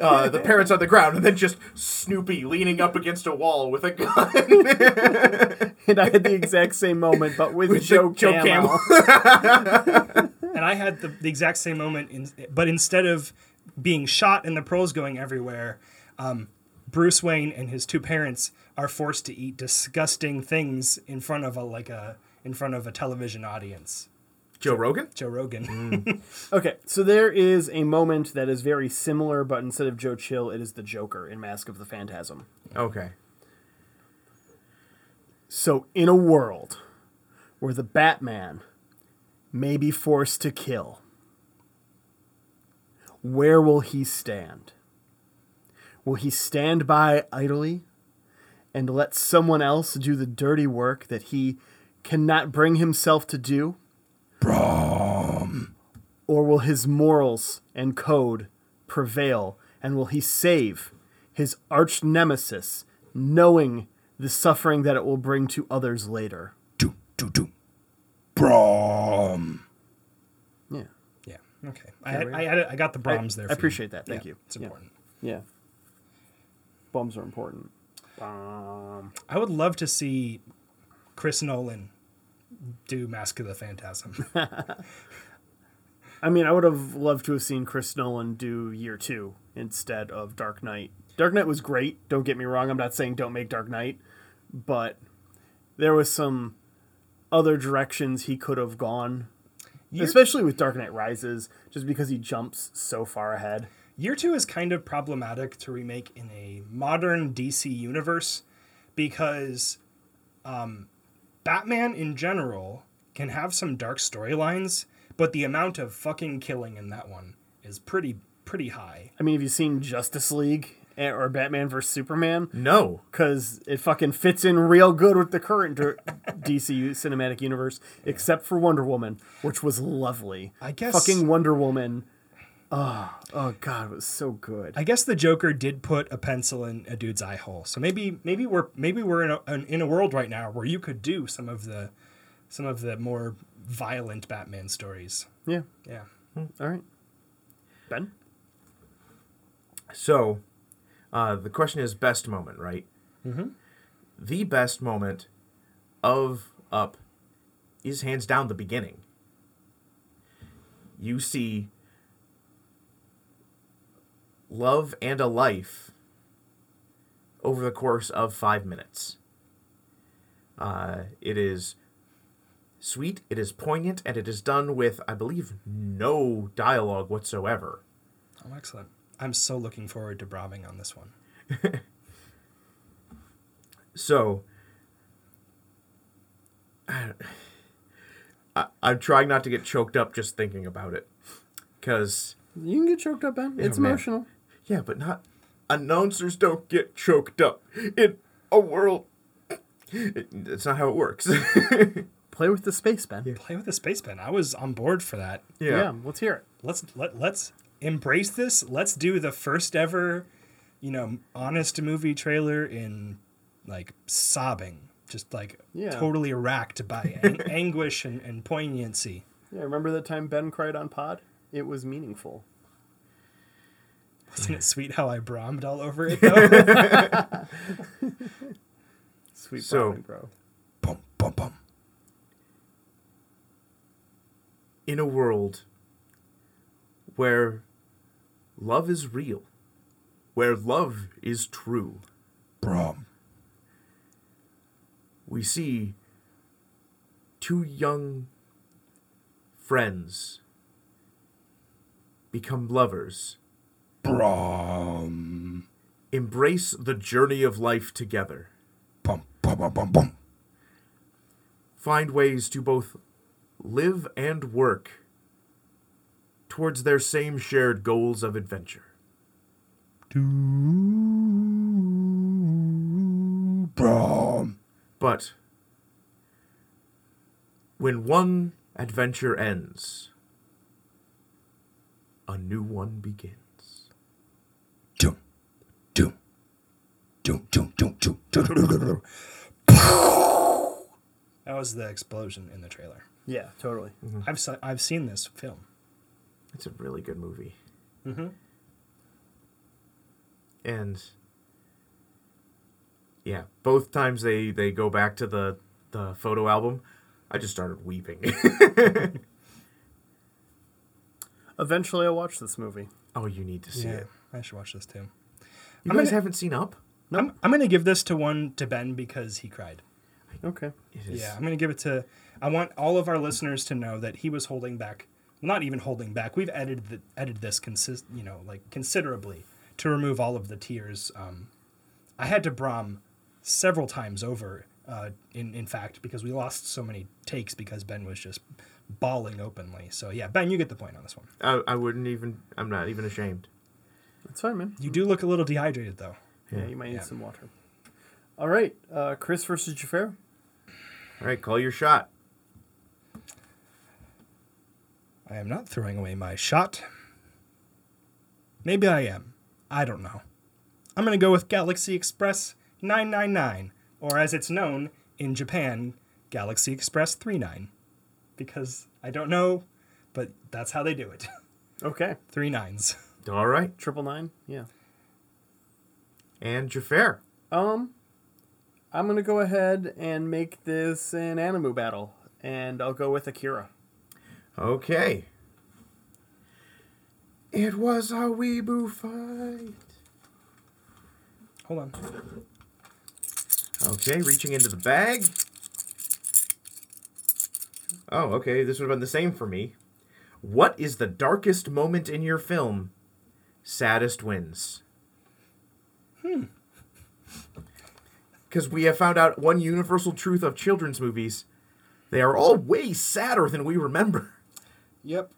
uh, the parents on the ground and then just Snoopy leaning up against a wall with a gun. And I had the exact same moment, but with, With Joe, the- Joe Camel. And I had the, the exact same moment, in, but instead of being shot and the pearls going everywhere, um, Bruce Wayne and his two parents are forced to eat disgusting things in front of a like a in front of a television audience. Joe Rogan. Joe Rogan. [laughs] Okay, so there is a moment that is very similar, but instead of Joe Chill, it is the Joker in Mask of the Phantasm. Okay. So, in a world where the Batman may be forced to kill, where will he stand? Will he stand by idly and let someone else do the dirty work that he cannot bring himself to do? Brom. Or will his morals and code prevail? And will he save his arch nemesis, knowing the suffering that it will bring to others later? Do, do, do. Brom. Yeah. Yeah. Okay. I, I, I, I got the Broms there. I for you. appreciate that. Thank Yeah, you. It's Yeah. important. Yeah. Bums are important. Um, I would love to see Chris Nolan do Mask of the Phantasm. [laughs] I mean, I would have loved to have seen Chris Nolan do Year Two instead of Dark Knight. Dark Knight was great. Don't get me wrong. I'm not saying don't make Dark Knight, but there was some other directions he could have gone, Year- especially with Dark Knight Rises, just because he jumps so far ahead. Year two is kind of problematic to remake in a modern DC universe because um, Batman in general can have some dark storylines, but the amount of fucking killing in that one is pretty pretty high. I mean, have you seen Justice League or Batman vs Superman? No. because it fucking fits in real good with the current dir- [laughs] DC cinematic universe, except for Wonder Woman, which was lovely. I guess- fucking Wonder Woman. Oh, oh god, it was so good. I guess the Joker did put a pencil in a dude's eye hole, so maybe maybe we're maybe we're in a an- in a world right now where you could do some of the some of the more violent Batman stories. yeah, Yeah. Hmm. all right. Ben, So, uh, the question is best moment, right? Mm-hmm. The best moment of Up is hands down the beginning. You see love and a life over the course of five minutes. Uh, it is sweet, it is poignant, and it is done with, I believe, no dialogue whatsoever. Oh, excellent. I'm so looking forward to bromming on this one. [laughs] So, I, I'm trying not to get choked up just thinking about it. Because, you can get choked up, Ben. It's man. emotional. yeah, but not. Announcers don't get choked up in a world. It, it's not how it works. [laughs] Play with the space, Ben. Play with the space pen. I was on board for that. Yeah. let's hear it. Let's let let's embrace this. Let's do the first ever, you know, honest movie trailer in like sobbing, just like Yeah. totally racked by [laughs] an- anguish and, and poignancy. Yeah, remember that time Ben cried on Pod? It was meaningful. Wasn't it sweet how I brommed all over it [laughs] though? Sweet So- so, bro. bum bum bum. in a world where love is real, where love is true, Brom. we see two young friends become lovers, Brom. embrace the journey of life together, Bum bum bum bum bum. find ways to both live and work towards their same shared goals of adventure. But when one adventure ends, a new one begins. Doom, doom, doom, doom, doom, doom, doom, That was the explosion in the trailer. Yeah, totally. Mm-hmm. I've I've seen this film. It's a really good movie. Mm-hmm. And yeah, both times they they go back to the the photo album, I just started weeping. [laughs] Eventually, I'll watch this movie. oh, you need to see Yeah, it. I should watch this too. You I'm guys gonna- haven't seen Up? I'm I'm gonna give this to one to Ben because he cried. Okay. It is. Yeah, I'm gonna give it to. I want all of our listeners to know that he was holding back. Not even holding back. We've edited the, edited this consist, you know, like considerably to remove all of the tears. Um, I had to brom several times over. Uh, in in fact, because we lost so many takes because Ben was just bawling openly. So yeah, Ben, you get the point on this one. I, I wouldn't even. I'm not even ashamed. That's fine, man. You do look a little dehydrated though. Yeah, you might need Yeah. some water. All right, uh, Chris versus Jafar. All right, call your shot. I am not throwing away my shot. Maybe I am. I don't know. I'm going to go with Galaxy Express 999, or as it's known in Japan, Galaxy Express 39. Because I don't know, but that's how they do it. [laughs] Okay. Three nines. All right, Triple nine. Yeah. and Jafar. Um, I'm gonna go ahead and make this an Animu battle, and I'll go with Akira. Okay. It was a weeboo fight. Hold on. Okay, reaching into the bag. Oh, okay, this would have been the same for me. What is the darkest moment in your film? Saddest wins. Hmm. Because we have found out one universal truth of children's movies they are all way sadder than we remember. Yep.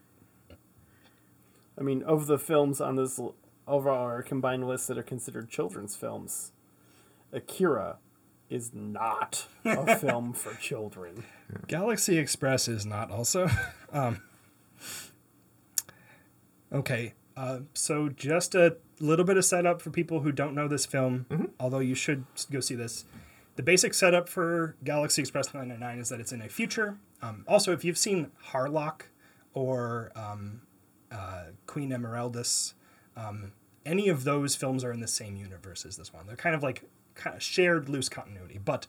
I mean, of the films on this of our combined list that are considered children's films, Akira is not a [laughs] film for children. Galaxy Express is not also. [laughs] um, okay, uh, so just a little bit of setup for people who don't know this film, although you should go see this. The basic setup for Galaxy Express 999 is that it's in a future. Um, also, if you've seen Harlock or um, uh, Queen Emeraldas, um, any of those films are in the same universe as this one. They're kind of like kind of shared loose continuity, but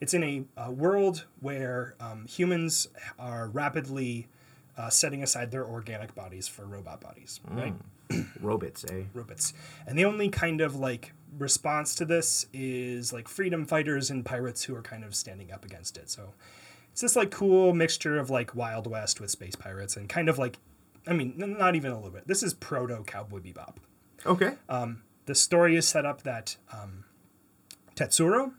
it's in a, a world where um, humans are rapidly uh, setting aside their organic bodies for robot bodies, right? [clears throat] Robots, eh? robots. And the only kind of like response to this is like freedom fighters and pirates who are kind of standing up against it. So it's this like cool mixture of like Wild West with space pirates and kind of like, I mean, not even a little bit. This is proto Cowboy Bebop. Okay. The story is set up that um, Tetsuro,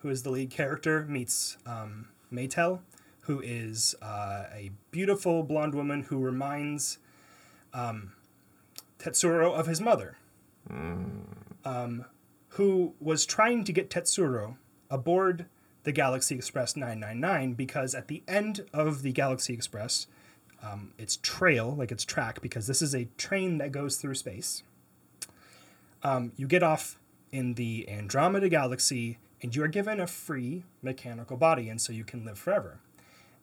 who is the lead character, meets um, Maetel, who is uh, a beautiful blonde woman who reminds um, Tetsuro of his mother, um, who was trying to get Tetsuro aboard the Galaxy Express 999 because at the end of the Galaxy Express, um, its trail, like its track, because this is a train that goes through space um, you get off in the Andromeda Galaxy and you are given a free mechanical body, and so you can live forever.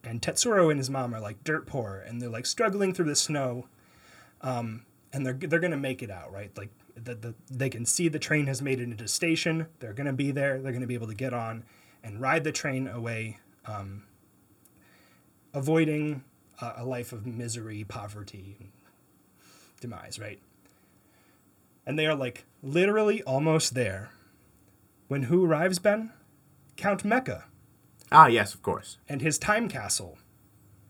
And Tetsuro and his mom are like dirt poor, and they're like struggling through the snow, um, and they're they're gonna make it out, right? Like the, the they can see the train has made it into station. They're gonna be there. They're gonna be able to get on and ride the train away, um, avoiding a, a life of misery, poverty, and demise, right? and they are like literally almost there. When who arrives, Ben? Count Mecha. Ah, yes, of course. and his time castle,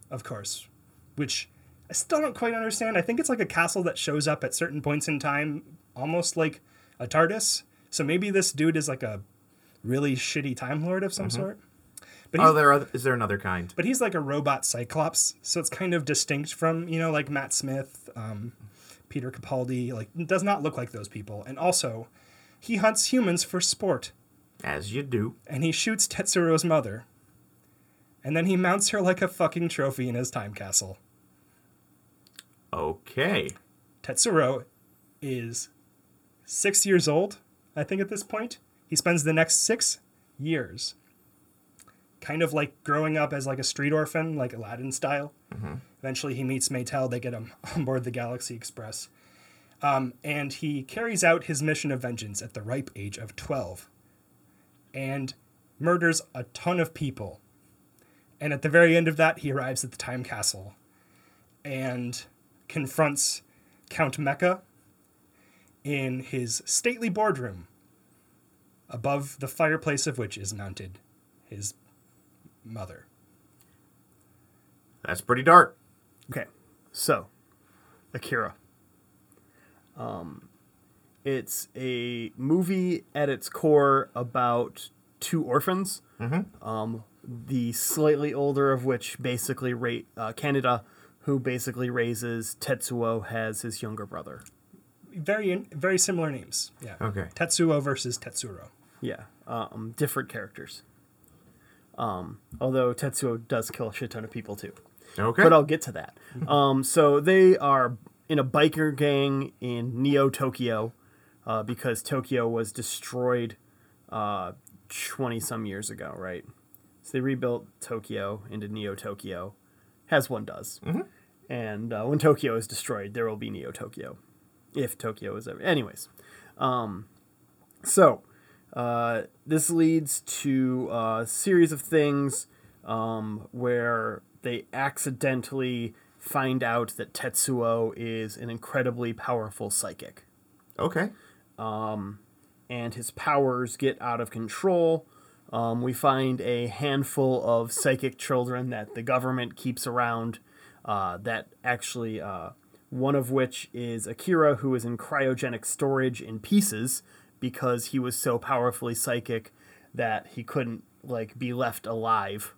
of course, which I still don't quite understand. I think it's like a castle that shows up at certain points in time, almost like a TARDIS. So maybe this dude is like a really shitty Time Lord of some sort. But Oh, there are, is there another kind? but he's like a robot Cyclops, so it's kind of distinct from you know like Matt Smith, um, Peter Capaldi. Like does not look like those people. And also, he hunts humans for sport, As you do. and he shoots Tetsuro's mother, and then he mounts her like a fucking trophy in his time castle. Okay. Tetsuro is six years old, I think, at this point. He spends the next six years kind of like growing up as like a street orphan, like Aladdin style. Eventually, he meets Maetel. They get him [laughs] on board the Galaxy Express. Um, and he carries out his mission of vengeance at the ripe age of 12 and murders a ton of people. And at the very end of that, he arrives at the Time Castle and confronts Count Mecha in his stately boardroom, above the fireplace of which is mounted his mother. That's pretty dark. Okay, so Akira. Um, it's a movie at its core about two orphans. Um, the slightly older of which basically ra- uh, Kaneda, who basically raises Tetsuo as his younger brother. Very, very similar names. Yeah. Okay. Tetsuo versus Tetsuro. Yeah, um, different characters. Um, although Tetsuo does kill a shit ton of people too. Okay. But I'll get to that. [laughs] Um, so they are in a biker gang in Neo Tokyo uh, because Tokyo was destroyed twenty some years ago, right? So they rebuilt Tokyo into Neo Tokyo, as one does. And uh, when Tokyo is destroyed, there will be Neo Tokyo, if Tokyo is ever. Anyways, um, so uh, this leads to a series of things um, where they accidentally find out that Tetsuo is an incredibly powerful psychic okay. and his powers get out of control. Um, we find a handful of psychic children that the government keeps around. Uh, that actually, uh, one of which is Akira, who is in cryogenic storage in pieces because he was so powerfully psychic that he couldn't like be left alive.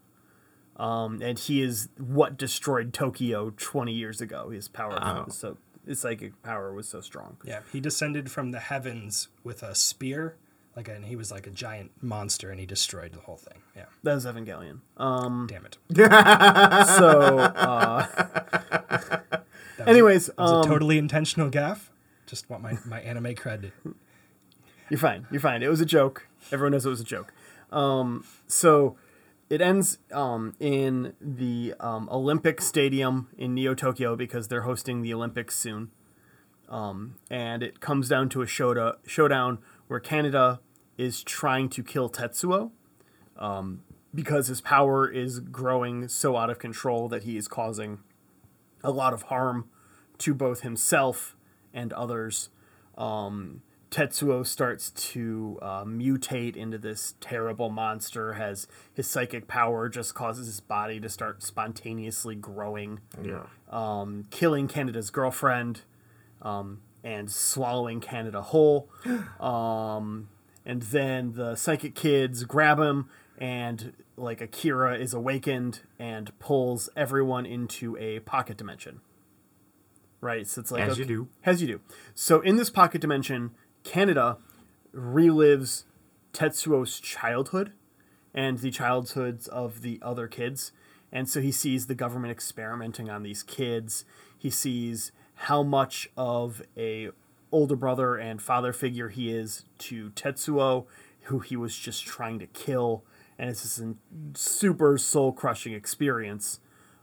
Um, and he is what destroyed Tokyo 20 years ago. His power Wow. was so his psychic power was so strong. Yeah, he descended from the heavens with a spear, like, and he was like a giant monster, and he destroyed the whole thing. Yeah, That was Evangelion. Um, damn it. [laughs] so uh, That was a- Anyways, that was um, a totally intentional gaff. Just want my my anime cred. You're fine. You're fine. It was a joke. Everyone knows it was a joke. Um, so it ends um, in the um, Olympic Stadium in Neo Tokyo because they're hosting the Olympics soon. Um, and it comes down to a showda- showdown where Kaneda is trying to kill Tetsuo um, because his power is growing so out of control that he is causing a lot of harm to both himself and others. Um, Tetsuo starts to uh, mutate into this terrible monster. Has his psychic power just causes his body to start spontaneously growing, Yeah. um, killing Kaneda's girlfriend, um, and swallowing Kaneda whole. [gasps] Um, and then the psychic kids grab him, and like Akira is awakened and pulls everyone into a pocket dimension. Right, so it's like As you do. as you do. So in this pocket dimension, Kaneda relives Tetsuo's childhood and the childhoods of the other kids. And so he sees the government experimenting on these kids. He sees how much of a older brother and father figure he is to Tetsuo, who he was just trying to kill. And it's this super soul crushing experience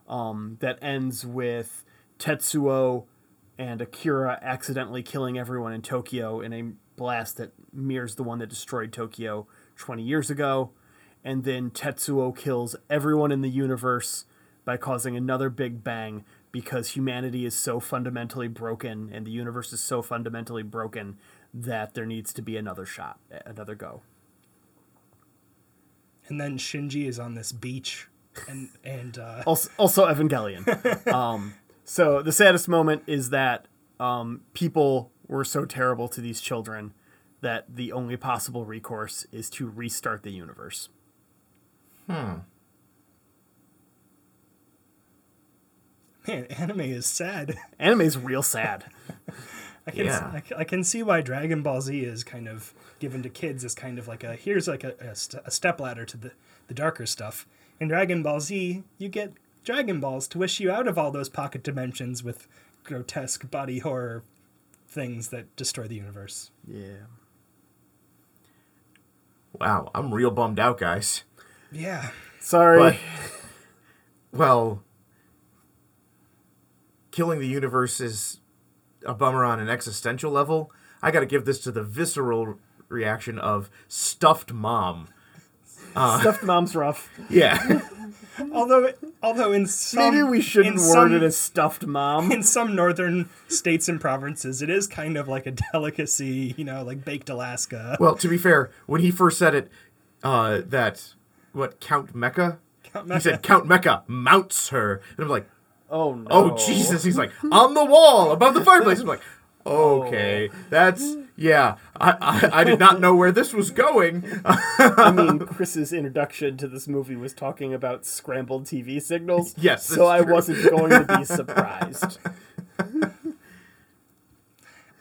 um, that ends with Tetsuo and Akira accidentally killing everyone in Tokyo in a blast that mirrors the one that destroyed Tokyo 20 years ago. And then Tetsuo kills everyone in the universe by causing another big bang because humanity is so fundamentally broken and the universe is so fundamentally broken that there needs to be another shot, another go. And then Shinji is on this beach, and and uh, also, also Evangelion. [laughs] um, so the saddest moment is that um, people were so terrible to these children that the only possible recourse is to restart the universe. Hmm. Man, anime is sad. [laughs] Anime is real sad. I can Yeah. I, can see why Dragon Ball Z is kind of given to kids as kind of like a here's like a, a, st- a step ladder to the the darker stuff. In Dragon Ball Z, you get Dragon Balls to wish you out of all those pocket dimensions with grotesque body horror things that destroy the universe. Yeah. Wow, I'm real bummed out, guys. Yeah. Sorry. But [laughs] well, killing the universe is a bummer on an existential level. I got to give this to the visceral reaction of stuffed mom. Stuffed mom's rough. Yeah. [laughs] Although although in some Maybe we shouldn't word some, it as stuffed mom. [laughs] in some northern states and provinces, it is kind of like a delicacy, you know, like baked Alaska. well, to be fair, when he first said it, uh, that what Count Mecha? Count He said Count Mecha mounts her, and I'm like, Oh no. oh Jesus! He's like on the wall above the fireplace. I'm like, okay, that's yeah. I, I I did not know where this was going. I mean, [laughs] Chris's introduction to this movie was talking about scrambled TV signals. Yes, So I true. wasn't going to be [laughs] surprised.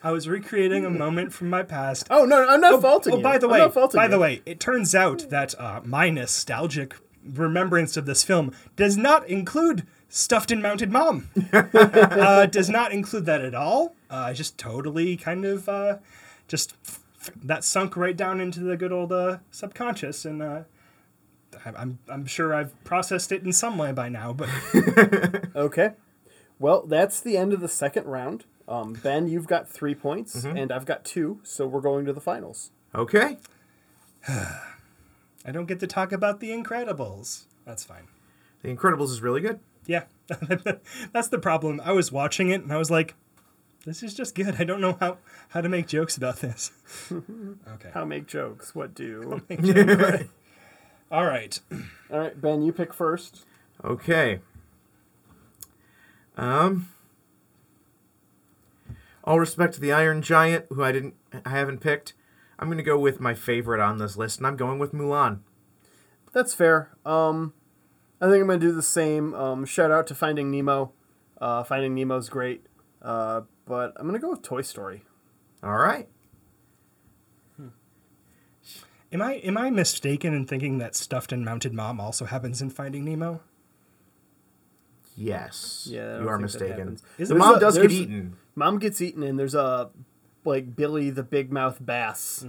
I was recreating a moment from my past. Oh no, I'm not faulting Oh, you. by the I'm way, not by you. the way, it turns out that uh, my nostalgic remembrance of this film does not include stuffed and mounted mom. [laughs] uh, does not include that at all. Uh, just totally kind of uh, just that sunk right down into the good old uh, subconscious, and uh, I- I'm I'm sure I've processed it in some way by now. But [laughs] Okay. Well, that's the end of the second round. Um, ben, you've got three points, and I've got two, so we're going to the finals. Okay. [sighs] I don't get to talk about The Incredibles. That's fine. The Incredibles is really good. Yeah, [laughs] that's the problem. I was watching it and I was like, "This is just good. I don't know how how to make jokes about this." [laughs] okay. How make jokes? What do? [laughs] All right. All right, Ben, you pick first. Okay. Um. All respect to the Iron Giant, who I didn't, I haven't picked. I'm gonna go with my favorite on this list, and I'm going with Mulan. That's fair. Um, I think I'm gonna do the same. Um, shout out to Finding Nemo. Uh, Finding Nemo's great. Uh, but I'm gonna go with Toy Story. All right. Am I am I mistaken in thinking that stuffed and mounted mom also happens in Finding Nemo? Yes. Yeah, you are mistaken. happens. The mom a- does get eaten. Mom gets eaten, and there's a like Billy the Big Mouth Bass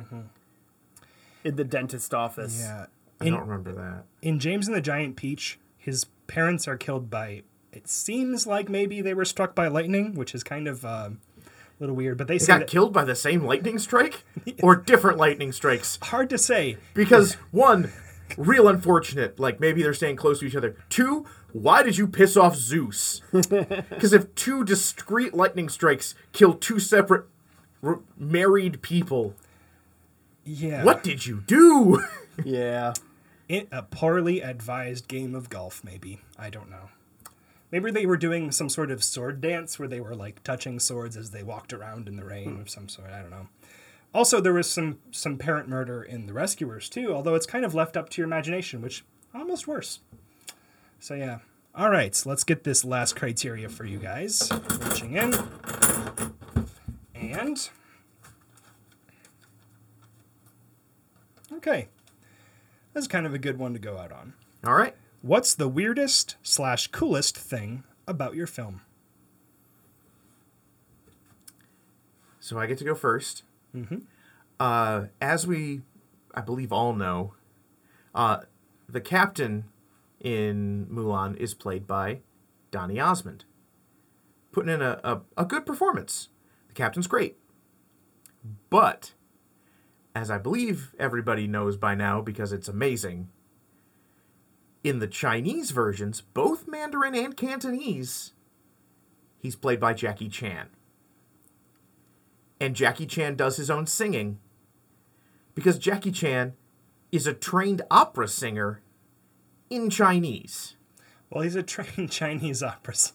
in the dentist office. Yeah. I In, don't remember that. in James and the Giant Peach, his parents are killed by. It seems like maybe they were struck by lightning, which is kind of um, a little weird. But they They say got that, killed by the same lightning strike, [laughs] or different lightning strikes. hard to say. Because one, real unfortunate. Like maybe they're staying close to each other. Two, why did you piss off Zeus? [laughs] Because if two discrete lightning strikes kill two separate r- married people, Yeah. what did you do? [laughs] Yeah. a poorly advised game of golf, maybe. I don't know. Maybe they were doing some sort of sword dance where they were like touching swords as they walked around in the rain hmm. of some sort. I don't know. Also, there was some some parent murder in The Rescuers too, although it's kind of left up to your imagination, which almost worse. So yeah. All right, so let's get this last criteria for you guys. Reaching in. And Okay. That's kind of a good one to go out on. All right. What's the weirdest slash coolest thing about your film? So I get to go 1st Uh, as we, I believe, all know, uh, the captain in Mulan is played by Donny Osmond, putting in a, a, a good performance. The captain's great. But, as I believe everybody knows by now because it's amazing, in the Chinese versions, both Mandarin and Cantonese, he's played by Jackie Chan and Jackie Chan does his own singing because Jackie Chan is a trained opera singer in Chinese. Well, he's a trained [laughs] Chinese opera. s-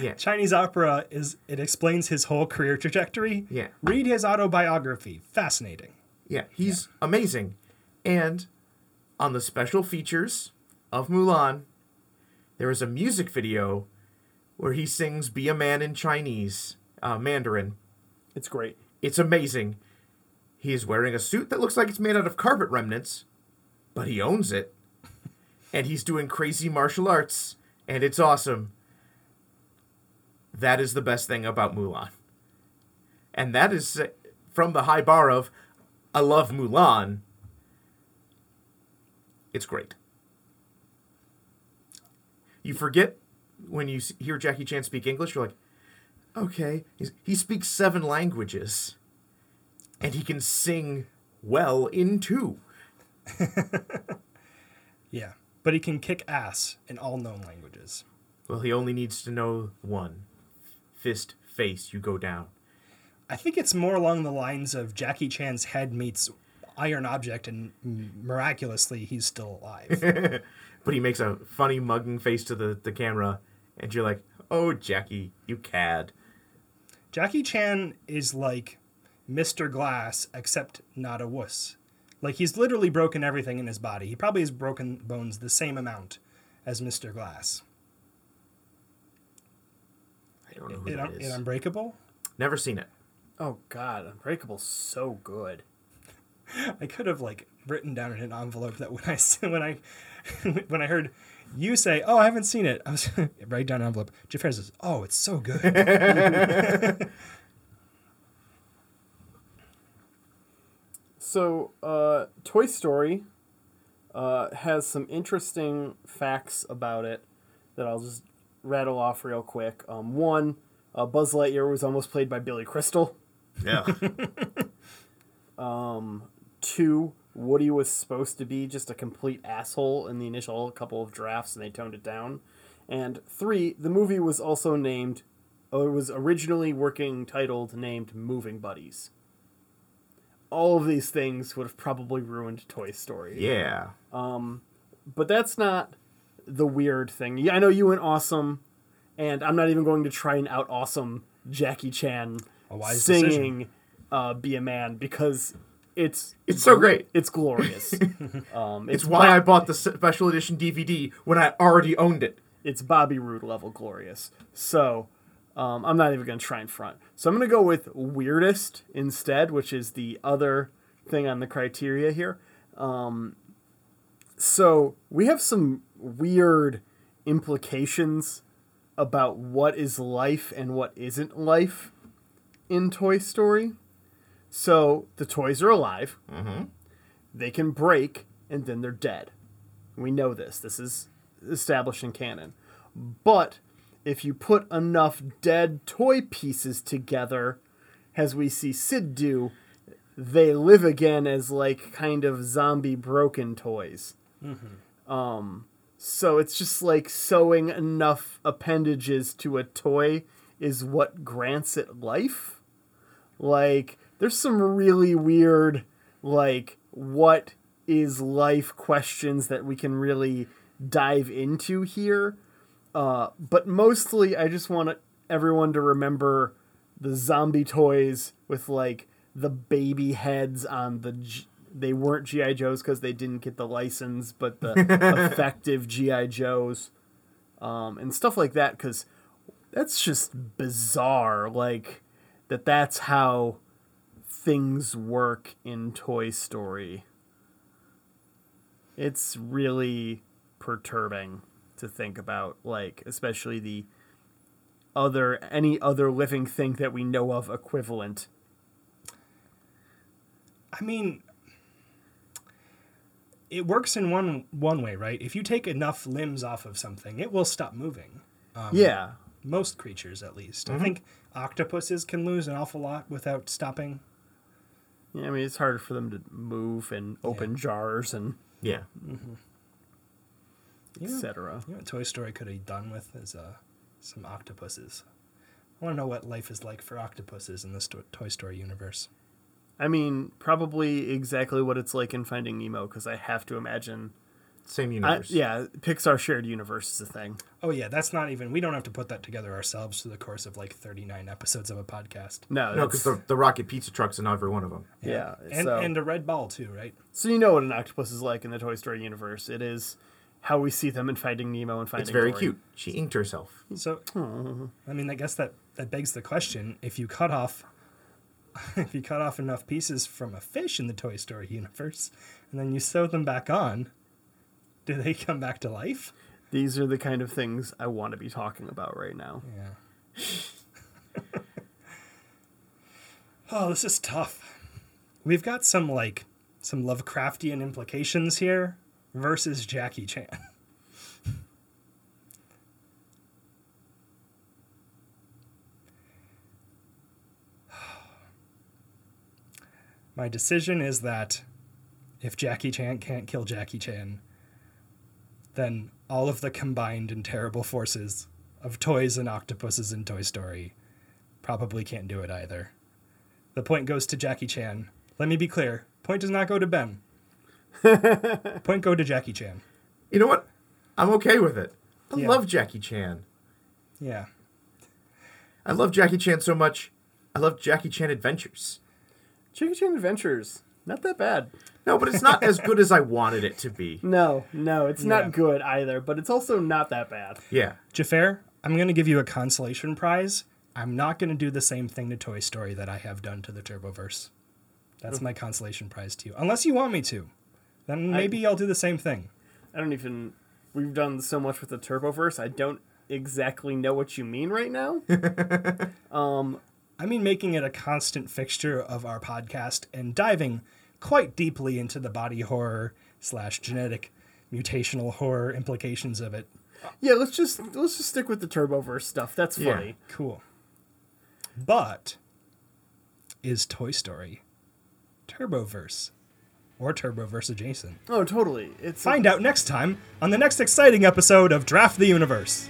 Yeah. [laughs] Chinese opera is it explains his whole career trajectory. Yeah. Read his autobiography. Fascinating. Yeah, he's amazing. And on the special features of Mulan, there is a music video where he sings Be a Man in Chinese, uh, Mandarin. It's great. It's amazing. He is wearing a suit that looks like it's made out of carpet remnants, but he owns it. [laughs] And he's doing crazy martial arts, and it's awesome. That is the best thing about Mulan. And that is uh, from the high bar of I love Mulan. It's great. You forget when you hear Jackie Chan speak English, you're like, okay, He's, he speaks seven languages, and he can sing well in two. [laughs] Yeah. But he can kick ass in all known languages. Well, he only needs to know one. Fist, face, you go down. I think it's more along the lines of Jackie Chan's head meets iron object and miraculously he's still alive. [laughs] But he makes a funny mugging face to the, the camera, and you're like, oh, Jackie, you cad. Jackie Chan is like Mr. Glass, except not a wuss. Like he's literally broken everything in his body. He probably has broken bones the same amount as Mr. Glass. I don't know who In, that Un- is. in Unbreakable, Never seen it. Oh God, Unbreakable's so good. I could have like written down in an envelope that when I [laughs] when I [laughs] when I heard you say, "Oh, I haven't seen it," I was [laughs] write down an envelope. Jafar says, "Oh, it's so good." So, uh, Toy Story uh, has some interesting facts about it that I'll just rattle off real quick. Um, one, uh, Buzz Lightyear was almost played by Billy Crystal. Yeah. [laughs] um, Two, Woody was supposed to be just a complete asshole in the initial couple of drafts, and they toned it down. And three, the movie was also named, oh, it was originally working titled named Moving Buddies. All of these things would have probably ruined Toy Story. yeah. Um, but that's not the weird thing. Yeah, I know you went awesome, and I'm not even going to try and out awesome Jackie Chan singing uh, "Be a Man" because it's It's so great. it's glorious. [laughs] um, It's it's why Bo- I bought the special edition DVD when I already owned it. it's Bobby Roode level glorious. So um, I'm not even going to try and front. So I'm going to go with weirdest instead, which is the other thing on the criteria here. Um, so we have some weird implications about what is life and what isn't life in Toy Story. So the toys are alive. They can break and then they're dead. We know this. This is established in canon. But if you put enough dead toy pieces together, as we see Sid do, they live again as like kind of zombie broken toys. Um, so it's just like sewing enough appendages to a toy is what grants it life. Like, there's some really weird, like, what is life questions that we can really dive into here. Uh, but mostly, I just want everyone to remember the zombie toys with, like, the baby heads on the. G- they weren't G.I. Joes because they didn't get the license, but the [laughs] effective G.I. Joes um, and stuff like that because that's just bizarre. Like, that that's how things work in Toy Story. It's really perturbing to think about, like, especially the other any other living thing that we know of equivalent. I mean, it works in one one way, right? If you take enough limbs off of something, it will stop moving. Um, yeah. Most creatures, at least. I think octopuses can lose an awful lot without stopping. Yeah, I mean it's harder for them to move and open jars and Yeah. You know, etc. you know what Toy Story could have done with is uh, some octopuses. I want to know what life is like for octopuses in this to- Toy Story universe. I mean, probably exactly what it's like in Finding Nemo because I have to imagine. Same I, universe. yeah, Pixar shared universe is a thing. Oh yeah, that's not even. We don't have to put that together ourselves through the course of like thirty nine episodes of a podcast. No, No, because the, the rocket pizza truck's in every one of them. yeah. and so, and a red ball too, right? so you know what an octopus is like in the Toy Story universe. It is how we see them in Finding Nemo and Finding It's very Dory. cute. She inked herself. So, I mean, I guess that that begs the question: if you cut off, [laughs] if you cut off enough pieces from a fish in the Toy Story universe, and then you sew them back on, do they come back to life? These are the kind of things I want to be talking about right now. Yeah. [laughs] oh, this is tough. We've got some like some Lovecraftian implications here versus Jackie Chan. [laughs] My decision is that if Jackie Chan can't kill Jackie Chan, then all of the combined and terrible forces of toys and octopuses in Toy Story probably can't do it either. The point goes to Jackie Chan. Let me be clear. Point does not go to Ben. [laughs] point go to Jackie Chan. You know what? I'm okay with it. I Yeah. love Jackie Chan. Yeah. I love Jackie Chan so much. I love Jackie Chan Adventures. Jackie Chan Adventures, not that bad. No, but it's not as good as I wanted it to be. [laughs] No, no, it's Yeah. not good either, but it's also not that bad. Yeah. Jafar, I'm going to give you a consolation prize. I'm not going to do the same thing to Toy Story that I have done to the Turboverse. That's my consolation prize to you. Unless you want me to. then maybe I, will do the same thing. I don't even. We've done so much with the Turboverse. I don't exactly know what you mean right now. [laughs] um, I mean, making it a constant fixture of our podcast and diving quite deeply into the body horror slash genetic mutational horror implications of it. Yeah, let's just let's just stick with the Turboverse stuff. That's funny. Yeah, cool. But is Toy Story Turboverse or Turboverse adjacent? Oh, totally. It's Find a- out next time on the next exciting episode of Draft the Universe.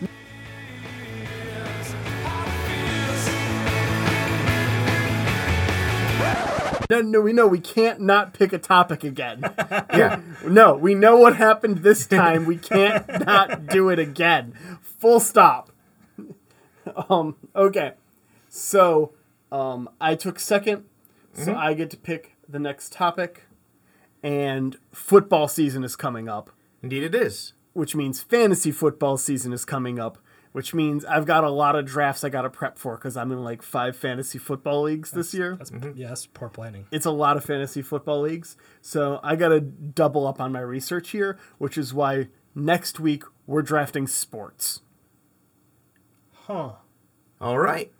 No, no, we know we can't not pick a topic again. [laughs] Yeah. no, we know what happened this time. We can't not do it again. Full stop. [laughs] Um, okay. So, um, I took 2nd so I get to pick the next topic. And football season is coming up, Indeed, it is. which means fantasy football season is coming up, which means I've got a lot of drafts I got to prep for because I'm in like five fantasy football leagues this year. That's, Yeah, that's poor planning. It's a lot of fantasy football leagues. So I got to double up on my research here, which is why next week we're drafting sports. Huh. All right.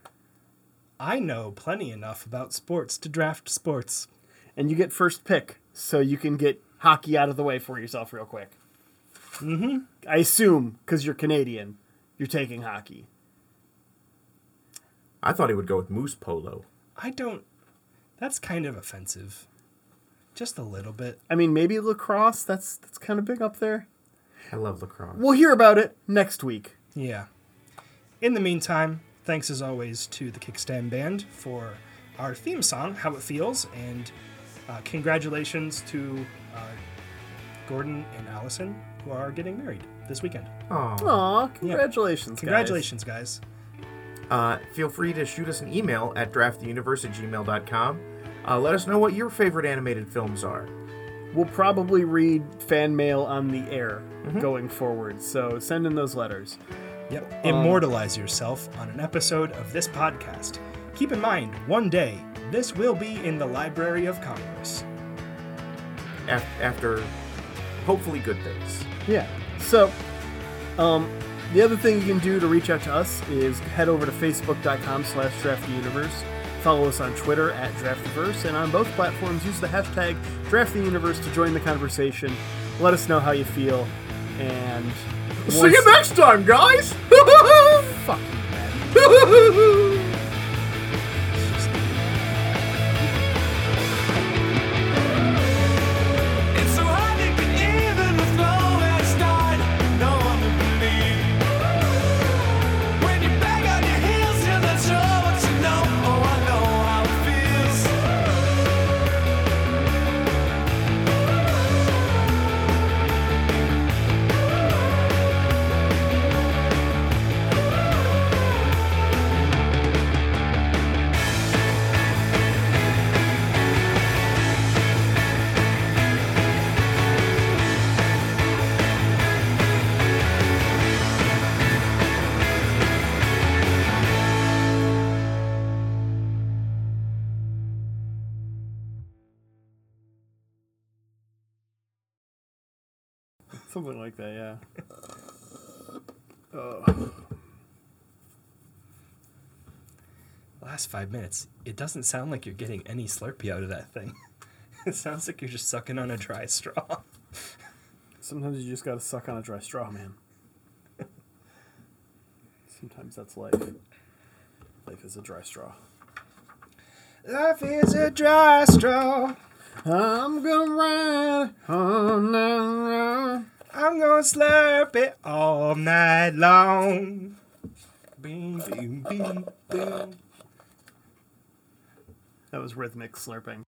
I know plenty enough about sports to draft sports. And you get first pick, so you can get hockey out of the way for yourself real quick. Mm-hmm. I assume, because you're Canadian, you're taking hockey. I thought he would go with moose polo. I don't. That's kind of offensive. Just a little bit. I mean, maybe lacrosse. That's that's kind of big up there. I love lacrosse. We'll hear about it next week. Yeah. In the meantime, thanks as always to the Kickstand Band for our theme song, How It Feels, and uh, congratulations to uh, Gordon and Allison, who are getting married this weekend. Aw. Aw, congratulations, guys. Congratulations, guys. Uh, feel free to shoot us an email at drafttheuniverse at gmail.com. Uh, let us know what your favorite animated films are. We'll probably read fan mail on the air going forward, so send in those letters. Yep. Immortalize yourself on an episode of this podcast. Keep in mind, one day, this will be in the Library of Congress. Af- after hopefully good things. Yeah. So, um, the other thing you can do to reach out to us is head over to facebook.com slash drafttheuniverse. Follow us on Twitter at drafttheverse, and on both platforms, use the hashtag drafttheuniverse to join the conversation. Let us know how you feel, and See you next time, guys! [laughs] Fuck you, [laughs] Something like that, yeah. Last five minutes, it doesn't sound like you're getting any Slurpee out of that thing. [laughs] it sounds like you're just sucking on a dry straw. Sometimes you just gotta suck on a dry straw, man. Sometimes that's life. Life is a dry straw. Life is a dry straw. I'm gonna ride on now. I'm gonna slurp it all night long. That was rhythmic slurping.